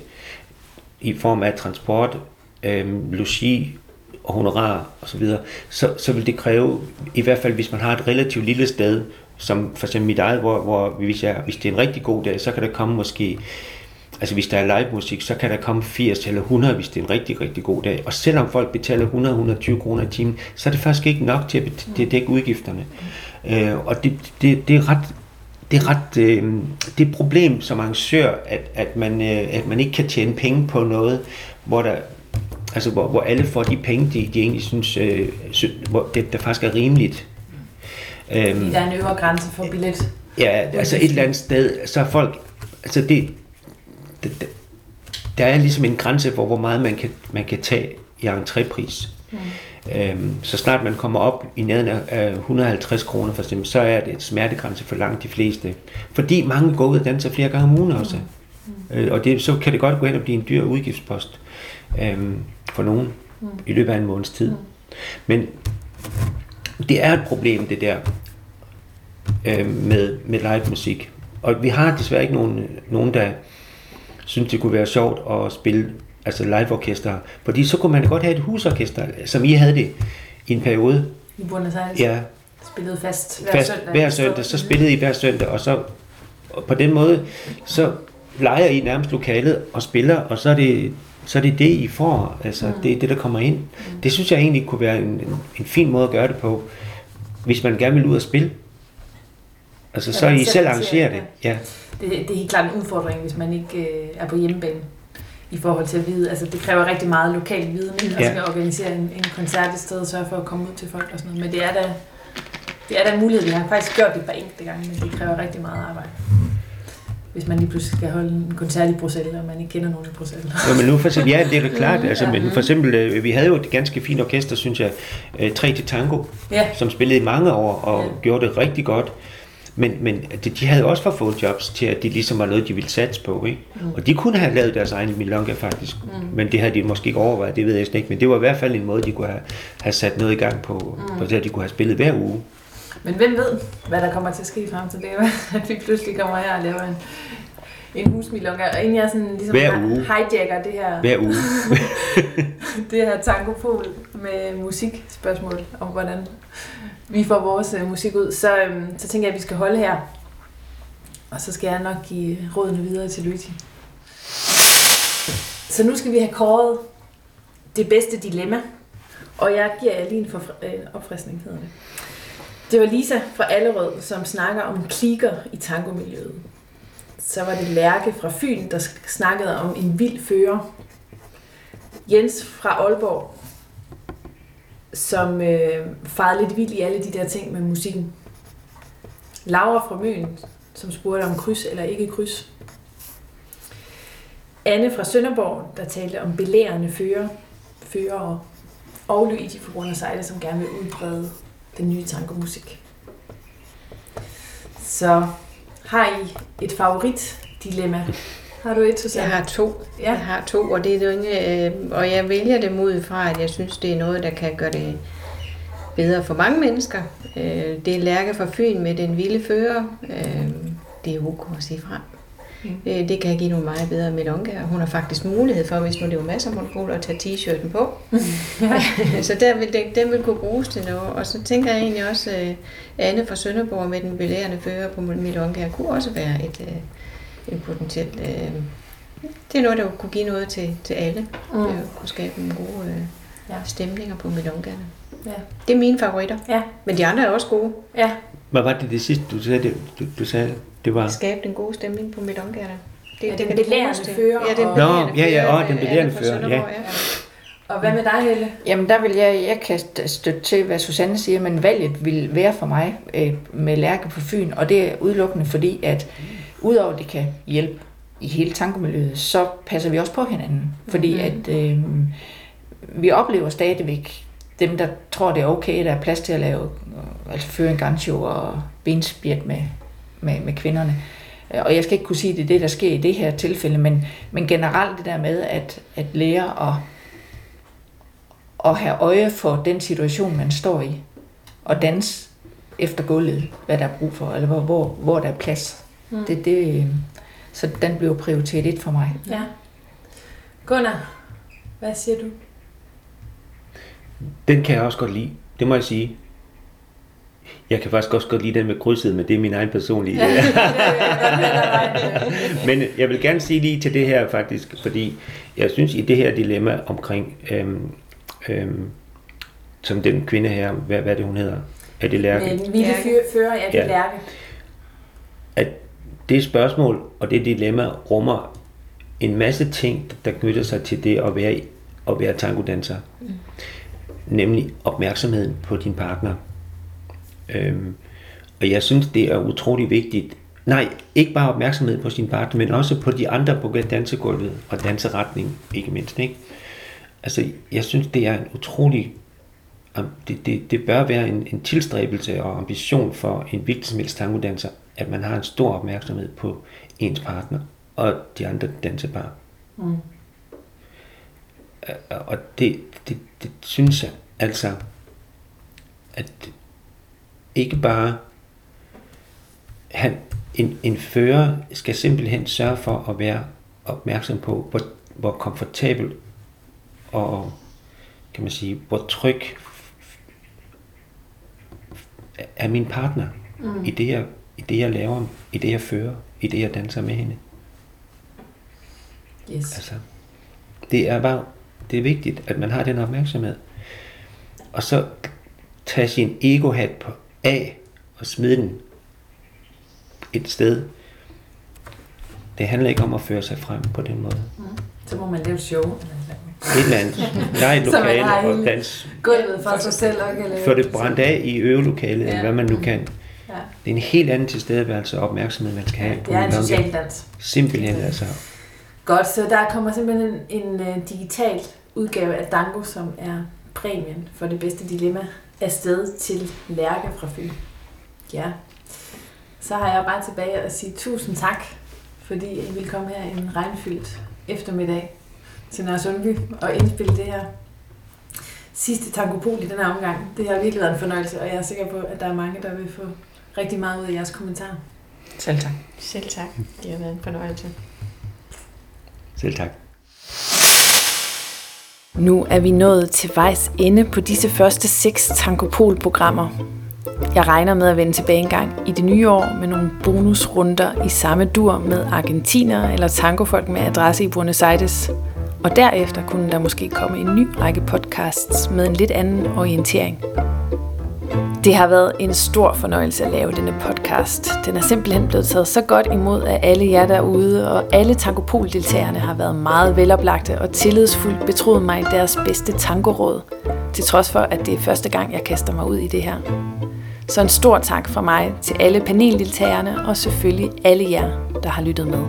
i form af transport, øh, logi og honorar osv., så, så, så vil det kræve, i hvert fald hvis man har et relativt lille sted, som for eksempel mit eget, hvor, hvor hvis, jeg, hvis det er en rigtig god dag, så kan der komme måske, altså hvis der er live musik, så kan der komme 80 eller 100, hvis det er en rigtig, rigtig god dag. Og selvom folk betaler 100-120 kroner i timen, så er det faktisk ikke nok til at, dække udgifterne. Øh, og det, det, det er ret det er ret øh, det er et problem som arrangør, at, at, man, øh, at man ikke kan tjene penge på noget, hvor der Altså, hvor, hvor alle får de penge, de, de egentlig synes, øh, hvor det, der faktisk er rimeligt. Øhm, der er en øvre grænse for billet. Ja, altså et eller andet sted, så er folk, altså det, det, der er ligesom en grænse for, hvor meget man kan, man kan tage i entrépris. Mm. Øhm, så snart man kommer op i nærheden af 150 kroner for eksempel, så er det et smertegrænse for langt de fleste. Fordi mange går ud og danser flere gange om ugen også. Mm. Øh, og det, så kan det godt gå hen og blive en dyr udgiftspost øhm, for nogen mm. i løbet af en måneds tid. Mm. Men det er et problem, det der øh, med, med live musik. Og vi har desværre ikke nogen, nogen der synes, det kunne være sjovt at spille altså live orkester. Fordi så kunne man godt have et husorkester, som I havde det i en periode. I Buenos Aires? Ja. Spillede fast hver fast, søndag? Hver søndag, så spillede I hver søndag, og så og på den måde, så leger I nærmest lokalet og spiller, og så er det så er det det, I får. Altså, mm. det er det, der kommer ind. Mm. Det synes jeg egentlig kunne være en, en, en fin måde at gøre det på, hvis man gerne vil ud og spille. Altså, ja, så I selv arrangerer det. Ja. Det, det er helt klart en udfordring, hvis man ikke øh, er på hjemmebane i forhold til at vide. Altså, det kræver rigtig meget lokal viden, at ja. skal organisere en, en koncert et sted og sørge for at komme ud til folk og sådan noget. Men det er da, det er da en mulighed. Vi har faktisk gjort det et par enkelte gange, men det kræver rigtig meget arbejde hvis man lige pludselig skal holde en koncert i Bruxelles, og man ikke kender nogen i Bruxelles. Jo, men nu for eksempel, ja, det er da klart. Altså, men for eksempel, øh, vi havde jo et ganske fint orkester, synes jeg, øh, Tre til Tango, ja. som spillede i mange år og ja. gjorde det rigtig godt. Men, men de havde også for få jobs til, at det ligesom var noget, de ville satse på. Ikke? Mm. Og de kunne have lavet deres egen milonga faktisk. Mm. Men det havde de måske ikke overvejet, det ved jeg ikke. Men det var i hvert fald en måde, de kunne have, have sat noget i gang på, mm. på det, at de kunne have spillet hver uge. Men hvem ved, hvad der kommer til at ske frem til det, at vi pludselig kommer her og laver en, en husmilonga, og inden jeg sådan ligesom Hver uge. hijacker det her, Hver uge. det her tankopol med musikspørgsmål om, hvordan vi får vores uh, musik ud, så, um, så tænker jeg, at vi skal holde her. Og så skal jeg nok give rådene videre til Luigi. Så nu skal vi have kåret det bedste dilemma. Og jeg giver jer lige en, en opfriskning, hedder det. Det var Lisa fra Allerød, som snakker om klikker i tangomiljøet. Så var det Lærke fra Fyn, der snakkede om en vild fører. Jens fra Aalborg, som øh, farede lidt vild i alle de der ting med musikken. Laura fra Møn, som spurgte om kryds eller ikke kryds. Anne fra Sønderborg, der talte om belærende fører, fører og Luigi fra Buenos sejle, som gerne vil udbrede den nye tangomusik. Så har I et favorit dilemma? Har du et, Susanne? Jeg har to. Ja. Jeg har to, og, det er ikke, øh, og jeg vælger dem ud fra, at jeg synes, det er noget, der kan gøre det bedre for mange mennesker. Øh, det er Lærke fra Fyn med den vilde fører. Øh, det er ok at sige frem. Mm. Øh, det kan give nogle meget bedre melongaer. Hun har faktisk mulighed for, hvis nu det er masser af monopoler, at tage t-shirten på. så der vil det, den vil kunne bruges til noget. Og så tænker jeg egentlig også, at Anne fra Sønderborg med den belærende fører på melongaer kunne også være et, øh, et potentielt... Øh, det er noget, der kunne give noget til, til alle. Mm. Det kunne skabe nogle gode øh, ja. stemninger på melongaerne. Ja. Det er mine favoritter. Ja. Men de andre er også gode. Ja. Hvad var det det sidste, du sagde? Det, du, du sagde, det var... Skabe den gode stemning på melongærne. Det, ja, det den belærende fører. Ja, den belærende Nå, ja, ja, og den belærende fører. Ja. Og hvad med dig, Helle? Jamen, der vil jeg, jeg kan støtte til, hvad Susanne siger, men valget vil være for mig øh, med Lærke på Fyn, og det er udelukkende fordi, at udover at det kan hjælpe i hele tankomiljøet, så passer vi også på hinanden. Fordi mm. at øh, vi oplever stadigvæk dem, der tror, det er okay, der er plads til at lave, altså føre en gancho og benspjæt med, med, med kvinderne. Og jeg skal ikke kunne sige, at det er det, der sker i det her tilfælde, men, men generelt det der med at, at lære at, at have øje for den situation, man står i, og danse efter gulvet, hvad der er brug for, eller hvor, hvor, hvor der er plads. Mm. Det, det, så den blev prioritet et for mig. Ja. Gunnar, hvad siger du? Den kan jeg også godt lide. Det må jeg sige. Jeg kan faktisk også godt lide den med krydset, men det er min egen personlige. men jeg vil gerne sige lige til det her faktisk, fordi jeg synes i det her dilemma omkring, øhm, øhm, som den kvinde her, hvad, hvad det hun hedder, er det Lærke? Ville fører, ja, det ja. Lærke. At det spørgsmål og det dilemma rummer en masse ting, der knytter sig til det at være, at være tangodanser. Mm nemlig opmærksomheden på din partner. Øhm, og jeg synes, det er utrolig vigtigt. Nej, ikke bare opmærksomhed på sin partner, men også på de andre på dansegulvet og danseretning, ikke mindst. Ikke? Altså, jeg synes, det er en utrolig... Det, det, det bør være en, en tilstræbelse og ambition for en hvilken som helst tangodanser, at man har en stor opmærksomhed på ens partner og de andre dansepar. Mm. Og det, det, det synes jeg altså, at ikke bare han, en, en fører skal simpelthen sørge for at være opmærksom på, hvor, hvor komfortabel og kan man sige, hvor tryg er min partner mm. i, det, jeg, i det, jeg laver, i det, jeg fører, i det, jeg danser med hende. Yes. Altså, det er bare, det er vigtigt, at man har den opmærksomhed og så tage sin egohat på af og smide den et sted. Det handler ikke om at føre sig frem på den måde. Mm. Så må man lave show. Et eller andet. Der er et lokale og dans. Gulvet for sig selv. For det brændt af i øvelokalet, ja. hvad man nu kan. Ja. Det er en helt anden tilstedeværelse og opmærksomhed, man skal have. Ja, det er en social dans. Simpelthen altså. Godt, så der kommer simpelthen en, en uh, digital udgave af Dango, som er præmien for det bedste dilemma afsted til Lærke fra Fyn. Ja. Så har jeg bare tilbage at sige tusind tak, fordi I vil komme her en regnfyldt eftermiddag til Nørre Sundby og indspille det her sidste tankopol i den her omgang. Det har virkelig været en fornøjelse, og jeg er sikker på, at der er mange, der vil få rigtig meget ud af jeres kommentarer. Selv tak. Selv tak. Det har været en fornøjelse. Selv tak. Nu er vi nået til vejs ende på disse første seks Tankopol-programmer. Jeg regner med at vende tilbage en gang i det nye år med nogle bonusrunder i samme dur med argentiner eller tangofolk med adresse i Buenos Aires. Og derefter kunne der måske komme en ny række podcasts med en lidt anden orientering. Det har været en stor fornøjelse at lave denne podcast. Den er simpelthen blevet taget så godt imod af alle jer derude, og alle Tankopol-deltagerne har været meget veloplagte og tillidsfuldt betroet mig deres bedste tangoråd, til trods for, at det er første gang, jeg kaster mig ud i det her. Så en stor tak fra mig til alle paneldeltagerne, og selvfølgelig alle jer, der har lyttet med.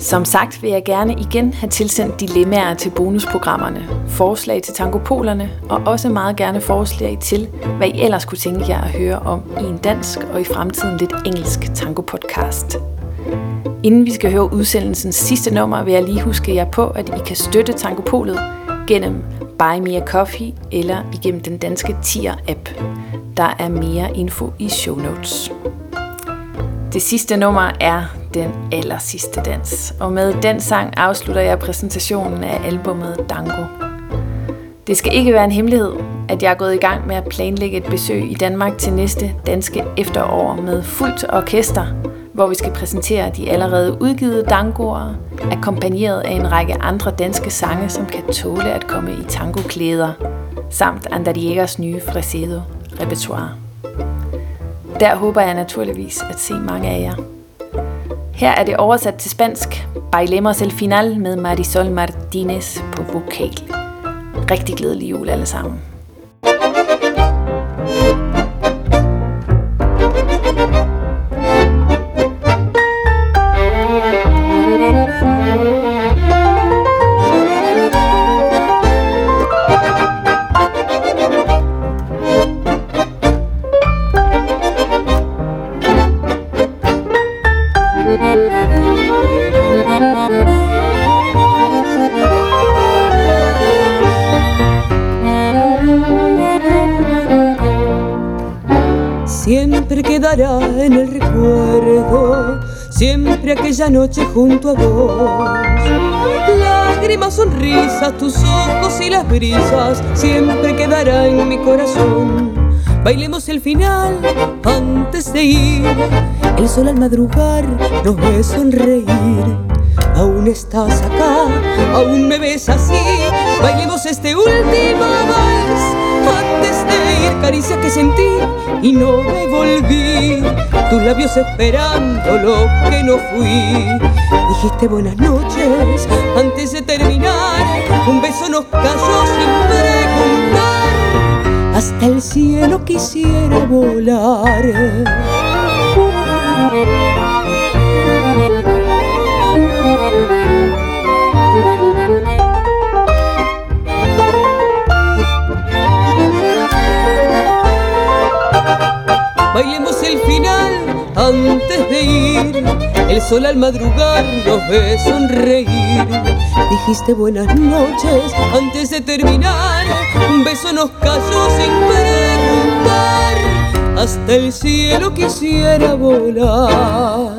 Som sagt vil jeg gerne igen have tilsendt dilemmaer til bonusprogrammerne, forslag til tangopolerne og også meget gerne forslag til, hvad I ellers kunne tænke jer at høre om i en dansk og i fremtiden lidt engelsk tango-podcast. Inden vi skal høre udsendelsens sidste nummer, vil jeg lige huske jer på, at I kan støtte Tangopolet gennem Buy Me a Coffee eller igennem den danske Tier-app. Der er mere info i show notes. Det sidste nummer er den aller sidste dans. Og med den sang afslutter jeg præsentationen af albummet Dango. Det skal ikke være en hemmelighed, at jeg er gået i gang med at planlægge et besøg i Danmark til næste danske efterår med fuldt orkester, hvor vi skal præsentere de allerede udgivet dangoer, akkompagneret af en række andre danske sange, som kan tåle at komme i tangoklæder, samt Andariegas nye fresedo repertoire. Der håber jeg naturligvis at se mange af jer. Her er det oversat til spansk Bailemos el final med Marisol Martinez på vokal. Rigtig glædelig jul alle sammen. En el recuerdo siempre aquella noche junto a vos. Lágrimas, sonrisas, tus ojos y las brisas siempre quedará en mi corazón. Bailemos el final antes de ir. El sol al madrugar nos ve sonreír. Aún estás acá, aún me ves así. Bailemos este último vals antes de ir, caricia que sentí y no me volví. Tus labios esperando lo que no fui. Dijiste buenas noches antes de terminar. Un beso nos cayó sin preguntar. Hasta el cielo quisiera volar. Bailemos el final antes de ir. El sol al madrugar nos ve sonreír. Dijiste buenas noches antes de terminar. Un beso nos cayó sin preguntar. Hasta el cielo quisiera volar.